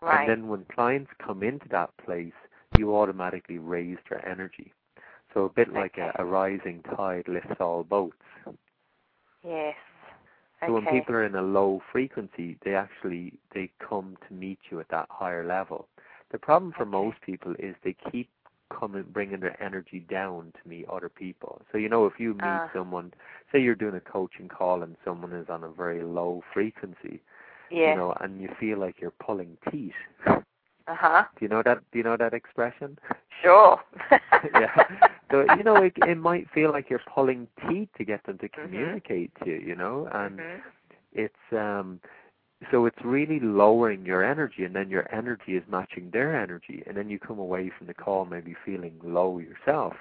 Right. And then when clients come into that place, you automatically raise their energy. So a bit like a, Okay. a rising tide lifts all boats. yes. So when people are in a low frequency, they actually they come to meet you at that higher level. The problem for Okay. most people is they keep coming bringing their energy down to meet other people. So you know if you meet Ah. someone, say you're doing a coaching call and someone is on a very low frequency, Yes. you know, and you feel like you're pulling teeth. Uh huh. Do you know that? Do you know that expression? Sure. yeah. So you know, it, it might feel like you're pulling teeth to get them to Mhm. communicate to you. You know, and Mhm. it's um, so it's really lowering your energy, and then your energy is matching their energy, and then you come away from the call maybe feeling low yourself.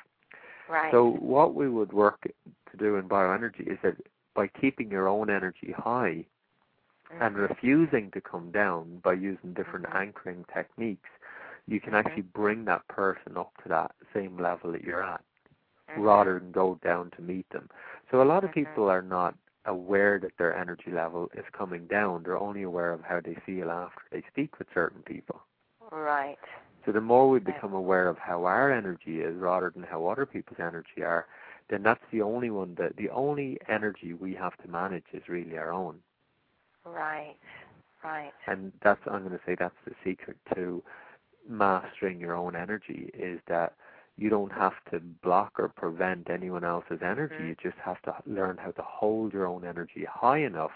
Right. So what we would work to do in bioenergy is that by keeping your own energy high and Mhm. refusing to come down by using different Mhm. anchoring techniques, you can Mhm. actually bring that person up to that same level that you're at Mhm. rather than go down to meet them. So a lot of Mhm. people are not aware that their energy level is coming down. They're only aware of how they feel after they speak with certain people. Right. So the more we become aware of how our energy is rather than how other people's energy are, then that's the only one that the only energy we have to manage is really our own. Right. Right. And that's I'm going to say that's the secret to mastering your own energy is that you don't have to block or prevent anyone else's energy. Mhm. You just have to learn how to hold your own energy high enough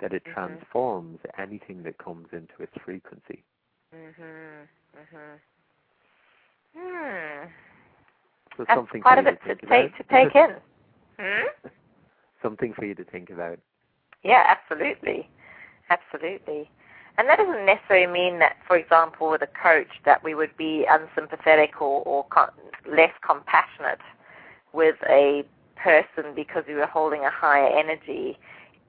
that it Mhm. transforms anything that comes into its frequency. Mhm. Mhm. Hmm. So That's something quite for a bit to to take to take in. Hmm. something for you to think about. Yeah, absolutely, absolutely. And that doesn't necessarily mean that, for example, with a coach, that we would be unsympathetic or, or con- less compassionate with a person because we were holding a higher energy.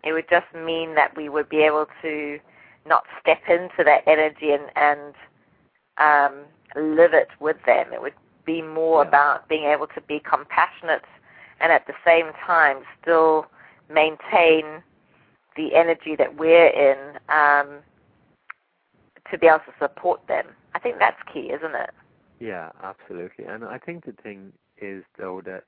It would just mean that we would be able to not step into that energy and, and um, live it with them. It would be more Yeah. about being able to be compassionate and at the same time still maintain the energy that we're in um, to be able to support them. I think that's key, isn't it? Yeah, absolutely. And I think the thing is though that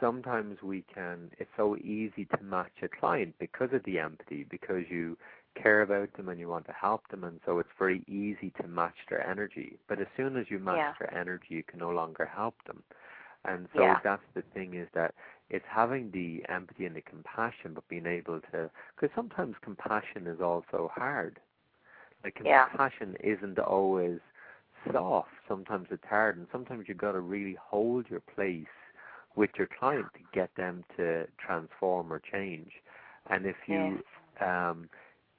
sometimes we can it's so easy to match a client because of the empathy, because you care about them and you want to help them and so it's very easy to match their energy. But as soon as you match Yeah. their energy you can no longer help them. And so Yeah. that's the thing is that it's having the empathy and the compassion but being able to because sometimes compassion is also hard. Like Yeah. compassion isn't always soft. Sometimes it's hard, and sometimes you've got to really hold your place with your client to get them to transform or change. And if you um,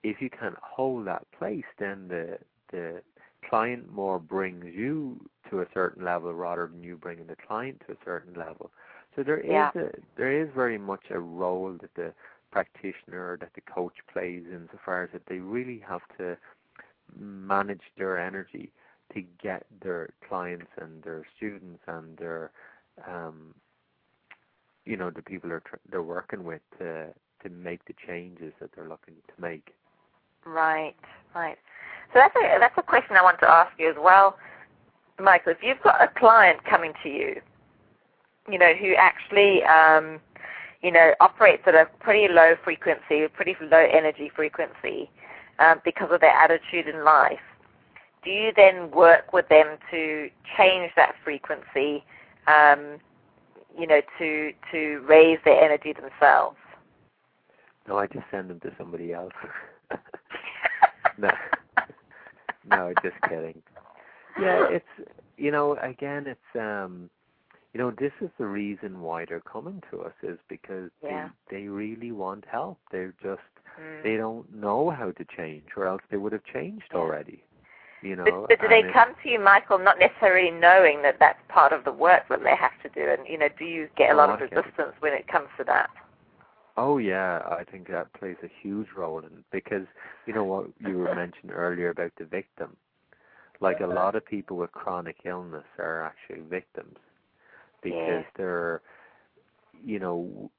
if you can hold that place, then the the client more brings you to a certain level rather than you bringing the client to a certain level. So there is Yeah. a there is very much a role that the practitioner or that the coach plays insofar as that they really have to manage their energy to get their clients and their students and their um you know the people they're tr- they're working with to to make the changes that they're looking to make Right, right. So that's a that's a question I want to ask you as well, Michael. If you've got a client coming to you, you know, who actually, um, you know, operates at a pretty low frequency, a pretty low energy frequency, um, because of their attitude in life, do you then work with them to change that frequency, um, you know, to to raise their energy themselves? no i just send them to somebody else. No. No just kidding. Yeah it's you know again it's um you know this is the reason why they're coming to us is because Yeah. they they really want help. They're just Mm. they don't know how to change or else they would have changed already you know But, but do they it- come to you, Michael, not necessarily knowing that that's part of the work that they have to do? And you know, do you get a lot of Oh, resistance when it comes to that? Oh yeah, I think that plays a huge role in it because you know what you were mentioning earlier about the victim. Like a lot of people with chronic illness are actually victims because Yes. they're you know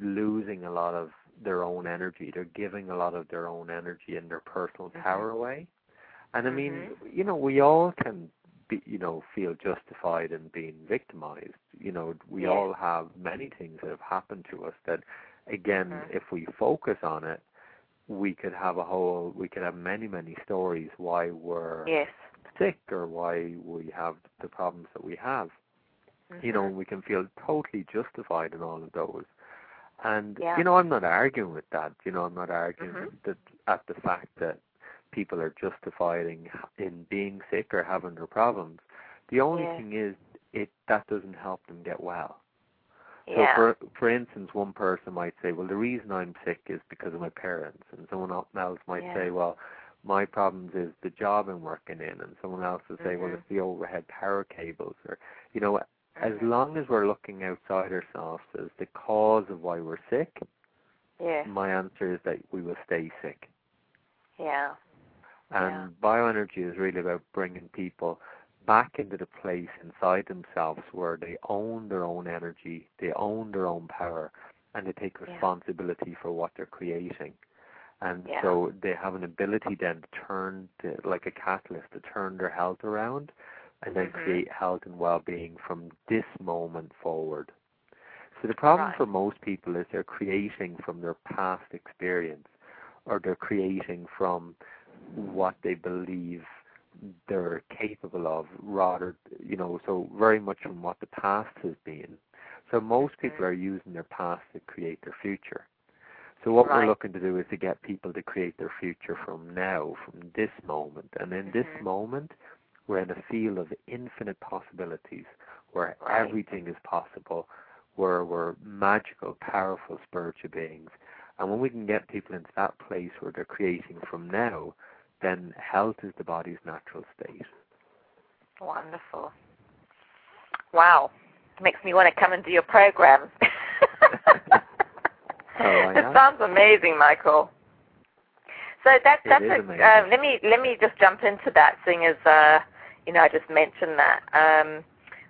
losing a lot of their own energy. They're giving a lot of their own energy and their personal Mhm. power away. And I mean, Mhm. you know, we all can be, you know, feel justified in being victimized. You know, we Yes. all have many things that have happened to us that again, Mhm. if we focus on it, we could have a whole, we could have many, many stories why we're Yes. sick or why we have the problems that we have. You know, Mhm. we can feel totally justified in all of those. And Yeah. you know, I'm not arguing with that. You know, I'm not arguing Mhm. that at the fact that people are justifying in being sick or having their problems. The only Yeah. thing is, it that doesn't help them get well. Yeah. So for for instance, one person might say, "Well, the reason I'm sick is because of my parents," and someone else might Yeah. say, "Well, my problems is the job I'm working in," and someone else will say, "Well, Mhm. it's the overhead power cables," or you know, as long as we're looking outside ourselves as the cause of why we're sick, yeah. my answer is that we will stay sick. Yeah. And bioenergy is really about bringing people back into the place inside themselves where they own their own energy, they own their own power, and they take Yeah. responsibility for what they're creating. And Yeah. so they have an ability then to turn, to, like a catalyst, to turn their health around and then Mhm. create health and well-being from this moment forward. So the problem Right. for most people is they're creating from their past experience or they're creating from what they believe they're capable of rather you know so very much from what the past has been so most people Mhm. are using their past to create their future so what we're looking to do is to get people to create their future from now from this moment and in this Mhm. moment we're in a field of infinite possibilities where Right. everything is possible where we're magical powerful spiritual beings and when we can get people into that place where they're creating from now, then health is the body's natural state. Wonderful. Wow. Makes me want to come and do your program. oh, it sounds amazing, Michael. So that, that's a, uh, let me let me just jump into that, seeing as uh, you know I just mentioned that. Um,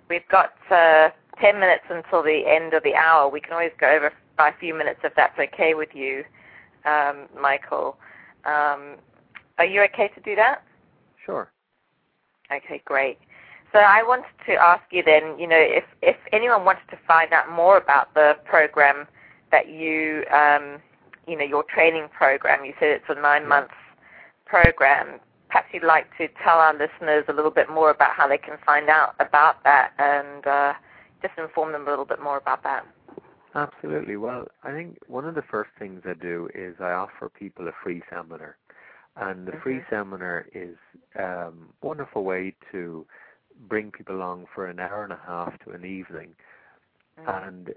we've got uh, ten minutes until the end of the hour. We can always go over by a few minutes if that's okay with you, um, Michael. Um, are you okay to do that? Sure. Okay, great. So I wanted to ask you then, you know, if, if anyone wanted to find out more about the program that you, um, you know, your training program, you said it's a nine-month program. Perhaps you'd like to tell our listeners a little bit more about how they can find out about that and uh, just inform them a little bit more about that. Absolutely. Well, I think one of the first things I do is I offer people a free seminar. And the mm-hmm. free seminar is a um, wonderful way to bring people along for an hour and a half to an evening mm. and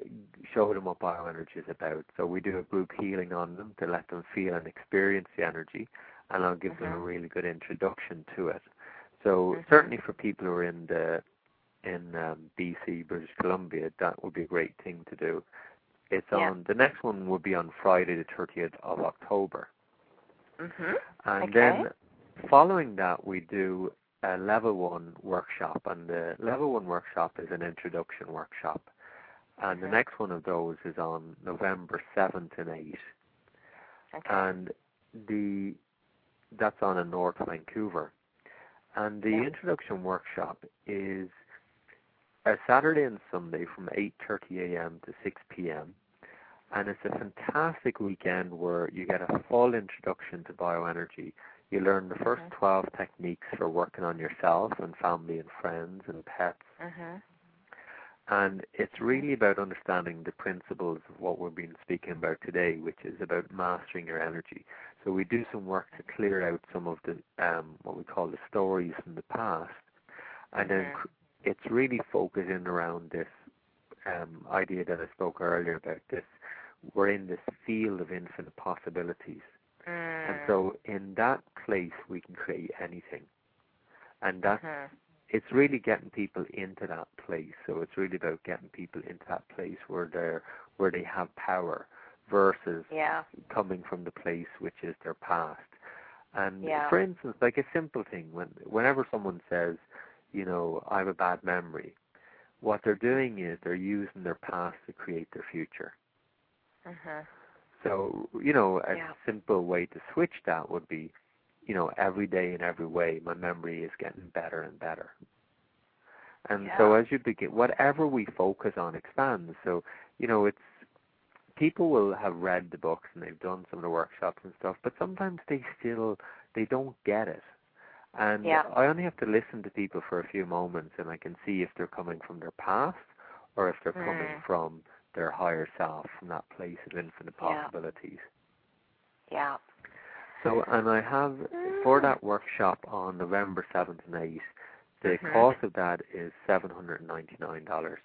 show them what bioenergy is about. So we do a group healing on them to let them feel and experience the energy, and I'll give mm-hmm. them a mm-hmm. really good introduction to it. So mm-hmm. certainly for people who are in the in um, BC, British Columbia, that would be a great thing to do. It's yeah. on the next one will be on Friday, the 30th of October. Mm-hmm. And okay. then following that, we do a level one workshop, and the level one workshop is an introduction workshop. And the next one of those is on November 7th and 8th. Okay. And the that's on in North Vancouver. And the yeah. introduction workshop is a Saturday and Sunday from 8:30 a.m. to 6 p.m. And it's a fantastic weekend where you get a full introduction to bioenergy you learn the 1st mm-hmm. 12 techniques for working on yourself and family and friends and pets. Mm-hmm. And it's really about understanding the principles of what we've been speaking about today, which is about mastering your energy. So we do some work to clear out some of the um, what we call the stories from the past, and then mm-hmm. it's really focusing around this um, idea that I spoke earlier about. This we're in this field of infinite possibilities, Mm. And so in that place we can create anything. And that's mm-hmm. it's really getting people into that place. So it's really about getting people into that place where they're where they have power versus yeah. coming from the place which is their past. And yeah. for instance, like a simple thing, when whenever someone says, you know, I have a bad memory, what they're doing is they're using their past to create their future. Mhm. So, you know, a yeah. simple way to switch that would be, you know, every day in every way, my memory is getting better and better. And yeah. so as you begin, whatever we focus on expands. So, you know, it's, people will have read the books and they've done some of the workshops and stuff, but sometimes they still, they don't get it. And yeah. I only have to listen to people for a few moments and I can see if they're coming from their past or if they're mm. coming from their higher self from that place of infinite possibilities. Yeah. So, and I have for that workshop on November seventh and eighth, the mm-hmm. cost of that is seven hundred and ninety nine dollars.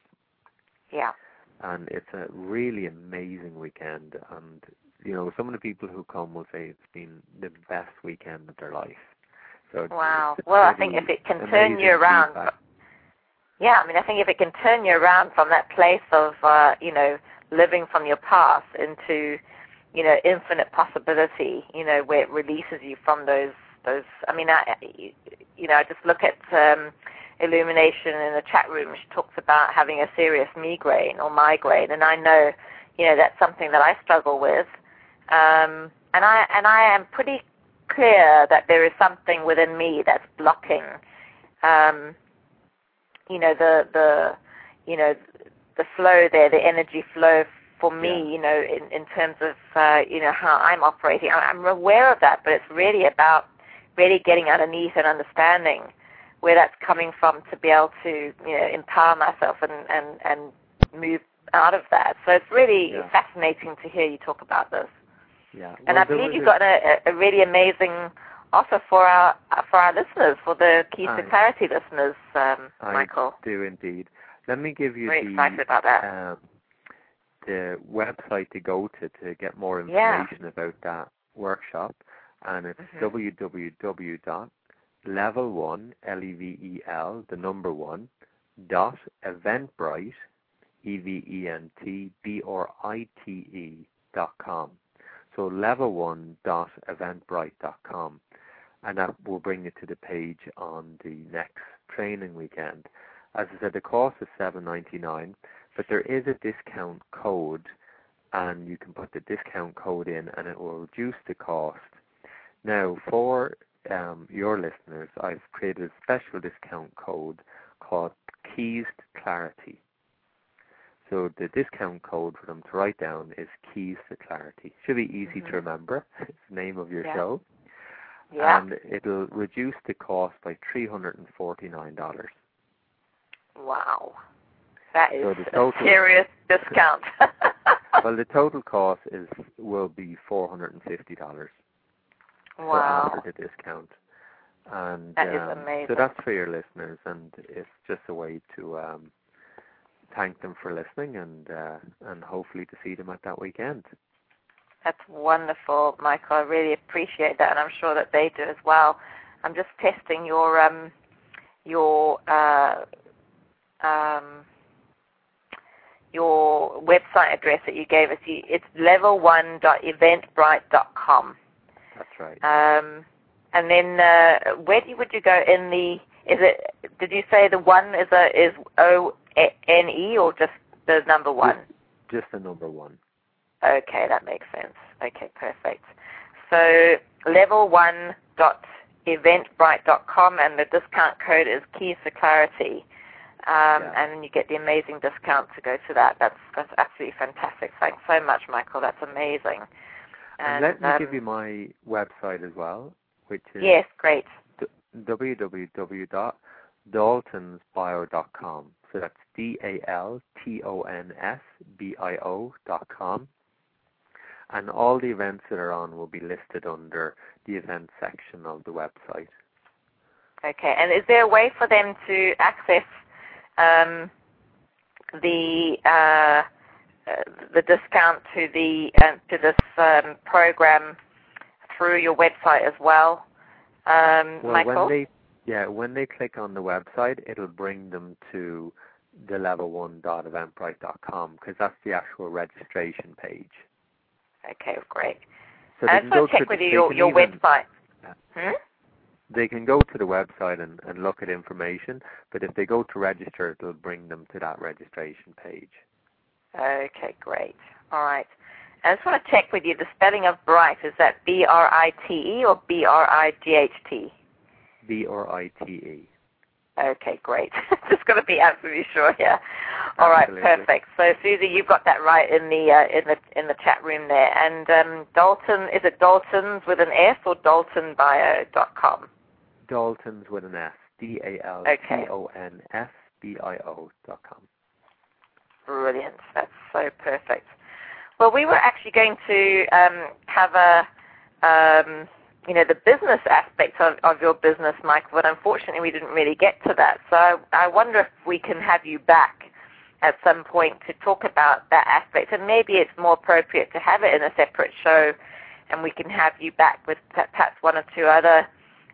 Yeah. And it's a really amazing weekend, and you know some of the people who come will say it's been the best weekend of their life. So it's, wow. It's well, I think if it can turn you around. Feedback yeah, I mean, I think if it can turn you around from that place of, uh, you know, living from your past into, you know, infinite possibility, you know, where it releases you from those, those. I mean, I, you know, I just look at um, Illumination in the chat room. She talks about having a serious migraine or migraine, and I know, you know, that's something that I struggle with, um, and I and I am pretty clear that there is something within me that's blocking. Um, you know the the you know the flow there, the energy flow for me, yeah. you know, in, in terms of uh, you know how I'm operating. I'm aware of that, but it's really about really getting underneath and understanding where that's coming from to be able to you know empower myself and and and move out of that. So it's really yeah. fascinating to hear you talk about this. Yeah. Well, and I believe you've got a, a really amazing offer for our for our listeners, for the Keys to Clarity listeners, um, I Michael. do indeed. Let me give you Very the excited about that. Um, the website to go to to get more information yeah. about that workshop, and it's mm-hmm. www.level1 l e v e l the number one dot eventbrite E V E N T B R I T E dot com. So level one dot eventbrite dot com, and that will bring you to the page on the next training weekend. As I said, the cost is seven ninety nine, but there is a discount code, and you can put the discount code in, and it will reduce the cost. Now, for um, your listeners, I've created a special discount code called Keys to Clarity. So the discount code for them to write down is Keys to Clarity. Should be easy Mhm. to remember. It's the name of your Yeah. show. Yeah. And it'll reduce the cost by $349. wow. That is So the a total- serious discount. well, the total cost is will be $450 for wow. after the discount. And That is um, amazing. so that's for your listeners, and it's just a way to um, thank them for listening, and uh, and hopefully to see them at that weekend. That's wonderful, Michael. I really appreciate that, and I'm sure that they do as well. I'm just testing your um, your uh, um, your website address that you gave us. It's level1.eventbrite.com. That's right. Um, and then uh, where do would you go in the? Is it? Did you say the one is a is O N E or just the number one? Just the number one. Okay, that makes sense. Okay, perfect. So level one dot eventbrite.com and the discount code is keys for clarity. Um, Yeah. And then you get the amazing discount to go to that. That's that's absolutely fantastic. Thanks so much, Michael. That's amazing. And, let me um, give you my website as well, which is Yes, great. www.daltonsbio.com. So that's D A L T O N S B I O dot com. And all the events that are on will be listed under the event section of the website. Okay, and is there a way for them to access um, the uh, the discount to the uh, to this um, program through your website as well, um, Well, Michael? when they yeah, when they click on the website, it'll bring them to the level one dot eventbrite.com because that's the actual registration page. okay, great. So I just want to check with you your, your even- website. Hmm? they can go to the website and, and look at information, but if they go to register, it'll bring them to that registration page. Okay, great. All right. I just want to check with you the spelling of bright. Is that B R I T E or B R I G H T? B R I T E. Okay, great. Just got to be absolutely sure here. All right, perfect. So, Susie, you've got that right in the uh, in the in the chat room there. And um, Dalton, is it Dalton's with an S or DaltonBio.com? Daltons with an S. D A L T O N S B I O dot com. Brilliant. That's so perfect. Well, we were actually going to um, cover, um, you know, the business aspect of, of your business, Michael, but unfortunately we didn't really get to that. So I, I wonder if we can have you back at some point to talk about that aspect, and maybe it's more appropriate to have it in a separate show, and we can have you back with perhaps one or two other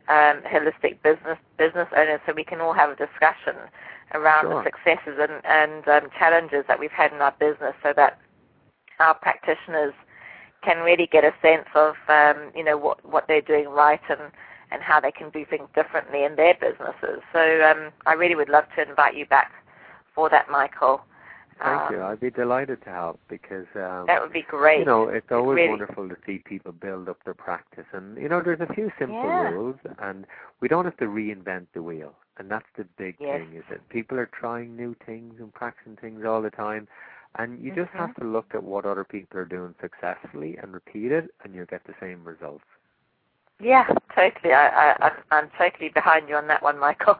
um, holistic business business owners, so we can all have a discussion around Sure. the successes and, and um, challenges that we've had in our business, so that our practitioners can really get a sense of um, you know what what they're doing right and and how they can do things differently in their businesses. So um, I really would love to invite you back for that, Michael. Thank you. Um, I'd be delighted to help because um, That would be great. you know it's always really- wonderful to see people build up their practice, and you know there's a few simple Yeah. rules, and we don't have to reinvent the wheel, and that's the big Yes. thing is that people are trying new things and practicing things all the time, and you just Mhm. have to look at what other people are doing successfully and repeat it, and you'll get the same results. Yeah, totally. I, I, I'm- totally behind you on that one, Michael.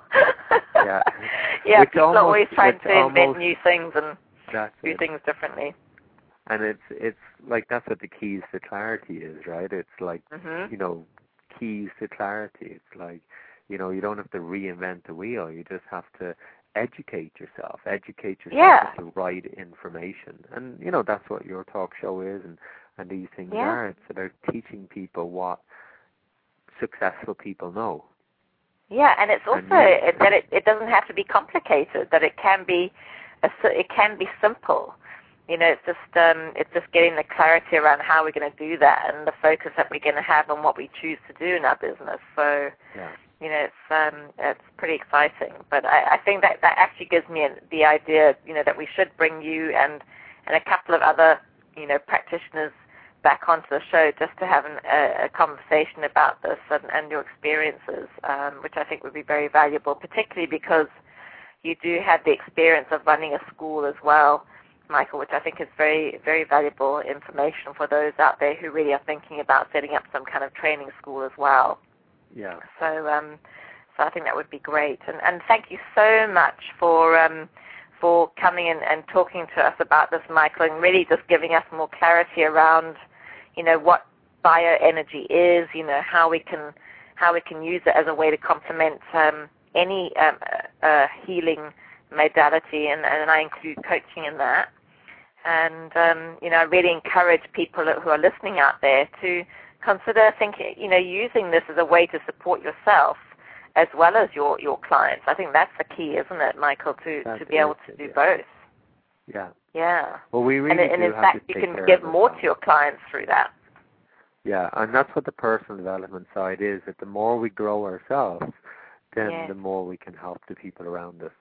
Yeah. yeah, Which people are almost- always trying to invent almost- new things and do it. things differently. And it's it's like that's what the keys to clarity is, right? It's like hmm you know, keys to clarity. It's like, you know, you don't have to reinvent the wheel. You just have to educate yourself. Educate yourself Yeah. with the right information. And you know, that's what your talk show is and and these things Yeah. are. It's about teaching people what successful people know. Yeah, and it's also And it, that it, it doesn't have to be complicated. That it can be a, it can be simple. You know, it's just um, it's just getting the clarity around how we're going to do that and the focus that we're going to have on what we choose to do in our business. So, yeah. You know, it's um, it's pretty exciting. But I, I think that that actually gives me the idea, you know, that we should bring you and and a couple of other, you know, practitioners back onto the show just to have an, a, a, conversation about this and, and your experiences, um, which I think would be very valuable, particularly because you do have the experience of running a school as well, Michael, which I think is very, very valuable information for those out there who really are thinking about setting up some kind of training school as well. Yeah. So, um, so I think that would be great. And, and thank you so much for um, for coming in and talking to us about this, Michael, and really just giving us more clarity around, you know, what bioenergy is, you know, how we can how we can use it as a way to complement um, any um, uh, healing modality, and, and I include coaching in that. And um, you know, I really encourage people who are listening out there to consider thinking, you know, using this as a way to support yourself as well as your your clients. I think that's the key, isn't it, Michael, to That's to be able to do yeah. both. Yeah. Yeah. Well, we really and, and in fact, you can give more to your clients through that. Yeah, and that's what the personal development side is. That the more we grow ourselves, then the more we can help the people around us.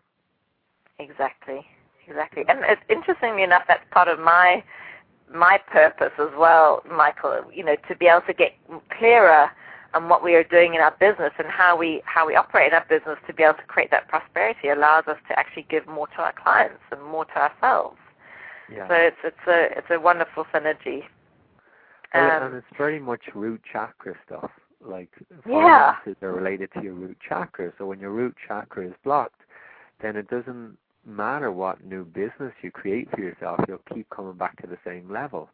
Exactly, exactly. And it's, interestingly enough, that's part of my my purpose as well, Michael. You know, to be able to get clearer on what we are doing in our business and how we how we operate in our business to be able to create that prosperity allows us to actually give more to our clients and more to ourselves. Yeah. So it's it's a it's a wonderful synergy. Um, and it's very much root chakra stuff. Like Yeah. finances are related to your root chakra. So when your root chakra is blocked, then it doesn't matter what new business you create for yourself, you'll keep coming back to the same level.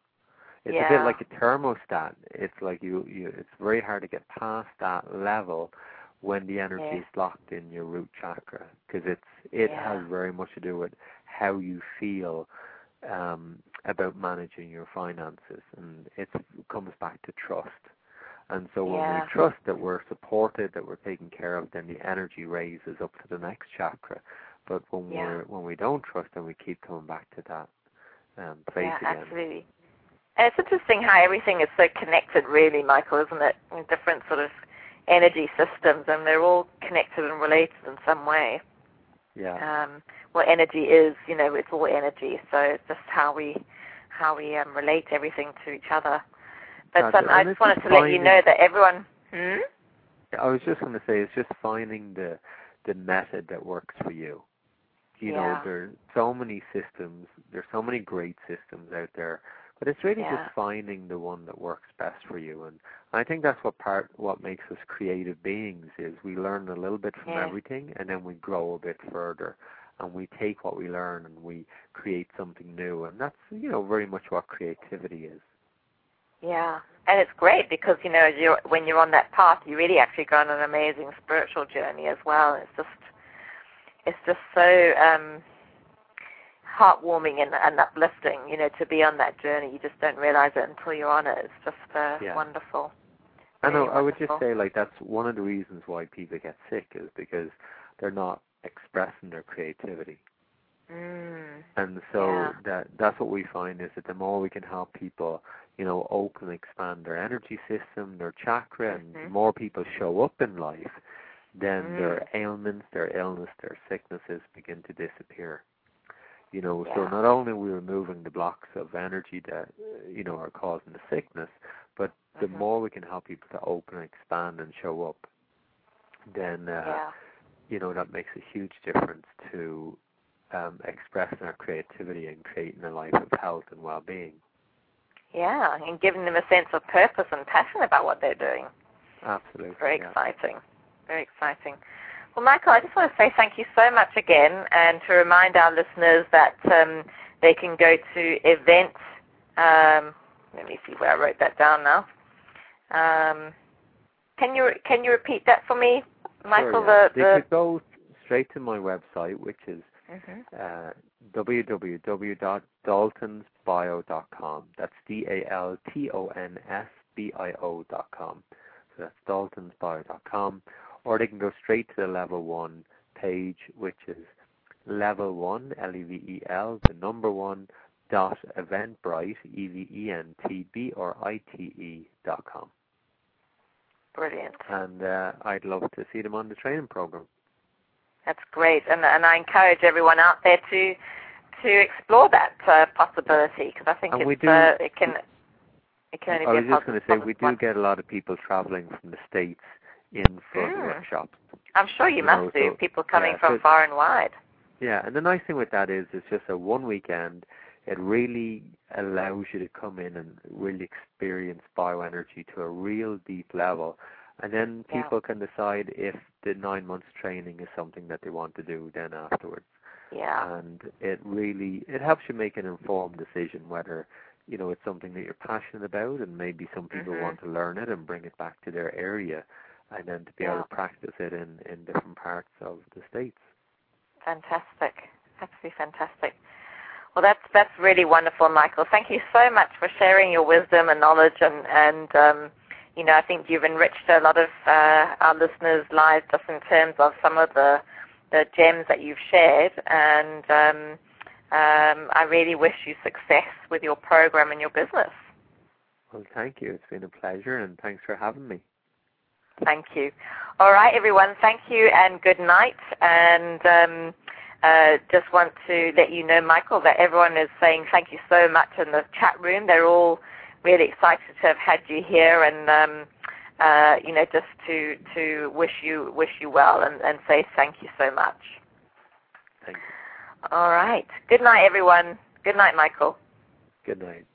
It's a bit like a thermostat. It's like you, you it's very hard to get past that level when the energy Yeah. is locked in your root chakra because it's it Yeah. has very much to do with how you feel um, about managing your finances, and it comes back to trust. And so when Yeah. we trust that we're supported, that we're taken care of, then the energy raises up to the next chakra. But when Yeah. we're when we don't trust, then we keep coming back to that um, place yeah, again. absolutely. And it's interesting how everything is so connected, really, Michael, isn't it? In different sort of energy systems, and they're all connected and related in some way. Yeah. Um, well, energy is, you know, it's all energy, so it's just how we how we um, relate everything to each other. But um. I just wanted to let you know that everyone. Hmm? I was just going to say it's just finding the the method that works for you. You know, there's so many systems. There's so many great systems out there, but it's really Yeah. just finding the one that works best for you. And I think that's what part what makes us creative beings is we learn a little bit from Yeah. everything, and then we grow a bit further, and we take what we learn and we create something new. And that's you know very much what creativity is. Yeah, and it's great because you know you're, when you're on that path, you really actually go on an amazing spiritual journey as well. It's just it's just so um, heartwarming and, and uplifting, you know, to be on that journey. You just don't realize it until you're on it. It's just uh, Yeah. wonderful. I know. Very I would just say like that's one of the reasons why people get sick is because they're not expressing their creativity. Mm, And so Yeah. that that's what we find is that the more we can help people, you know, open, expand their energy system, their chakra, and the Mhm. more people show up in life, then Mm. their ailments, their illness, their sicknesses begin to disappear. You know, so not only are we removing the blocks of energy that you know are causing the sickness, but the Mhm. more we can help people to open, and expand, and show up, then uh, yeah, you know that makes a huge difference to um, expressing our creativity and creating a life of health and well-being. yeah, and giving them a sense of purpose and passion about what they're doing. Absolutely. Very yeah. exciting. Very exciting. Well, Michael, I just want to say thank you so much again and to remind our listeners that um, they can go to event. Um, let me see where I wrote that down now. Um, can you can you repeat that for me, Michael? Sure, yeah. The, They could go straight to my website, which is Mhm. uh, www.daltonsbio.com. That's D A L T O N S B I O.com. So that's daltonsbio.com. Or they can go straight to the level one page, which is level one, L E V E L, the number one dot eventbrite, E V E N T B or I T E dot com. Brilliant. And uh, I'd love to see them on the training program. That's great, and and I encourage everyone out there to to explore that uh, possibility because I think And it's, do- uh, it can it can only I be was just going to say, we do get a lot of people traveling from the States in for the Mm. workshops. I'm sure you, you must know, do. so- People coming yeah, from so- far and wide. Yeah, and the nice thing with that is it's just a one weekend. It really allows you to come in and really experience bioenergy to a real deep level. And then Yeah. people can decide if the nine months training is something that they want to do then afterwards. Yeah. And it really it helps you make an informed decision whether you know it's something that you're passionate about and maybe some people Mhm. want to learn it and bring it back to their area and then to be Yeah. able to practice it in, in different parts of the states. Fantastic. Absolutely fantastic. Well, that's that's really wonderful, Michael. Thank you so much for sharing your wisdom and knowledge, and and um, you know I think you've enriched a lot of uh, our listeners' lives just in terms of some of the the gems that you've shared, and um, um, I really wish you success with your program and your business. Well, thank you. It's been a pleasure, and thanks for having me. Thank you. All right, everyone. Thank you and good night. And um, uh, just want to let you know, Michael, that everyone is saying thank you so much in the chat room. They're all really excited to have had you here, and um, uh, you know, just to to wish you wish you well and, and say thank you so much. Thank you. All right. Good night, everyone. Good night, Michael. Good night.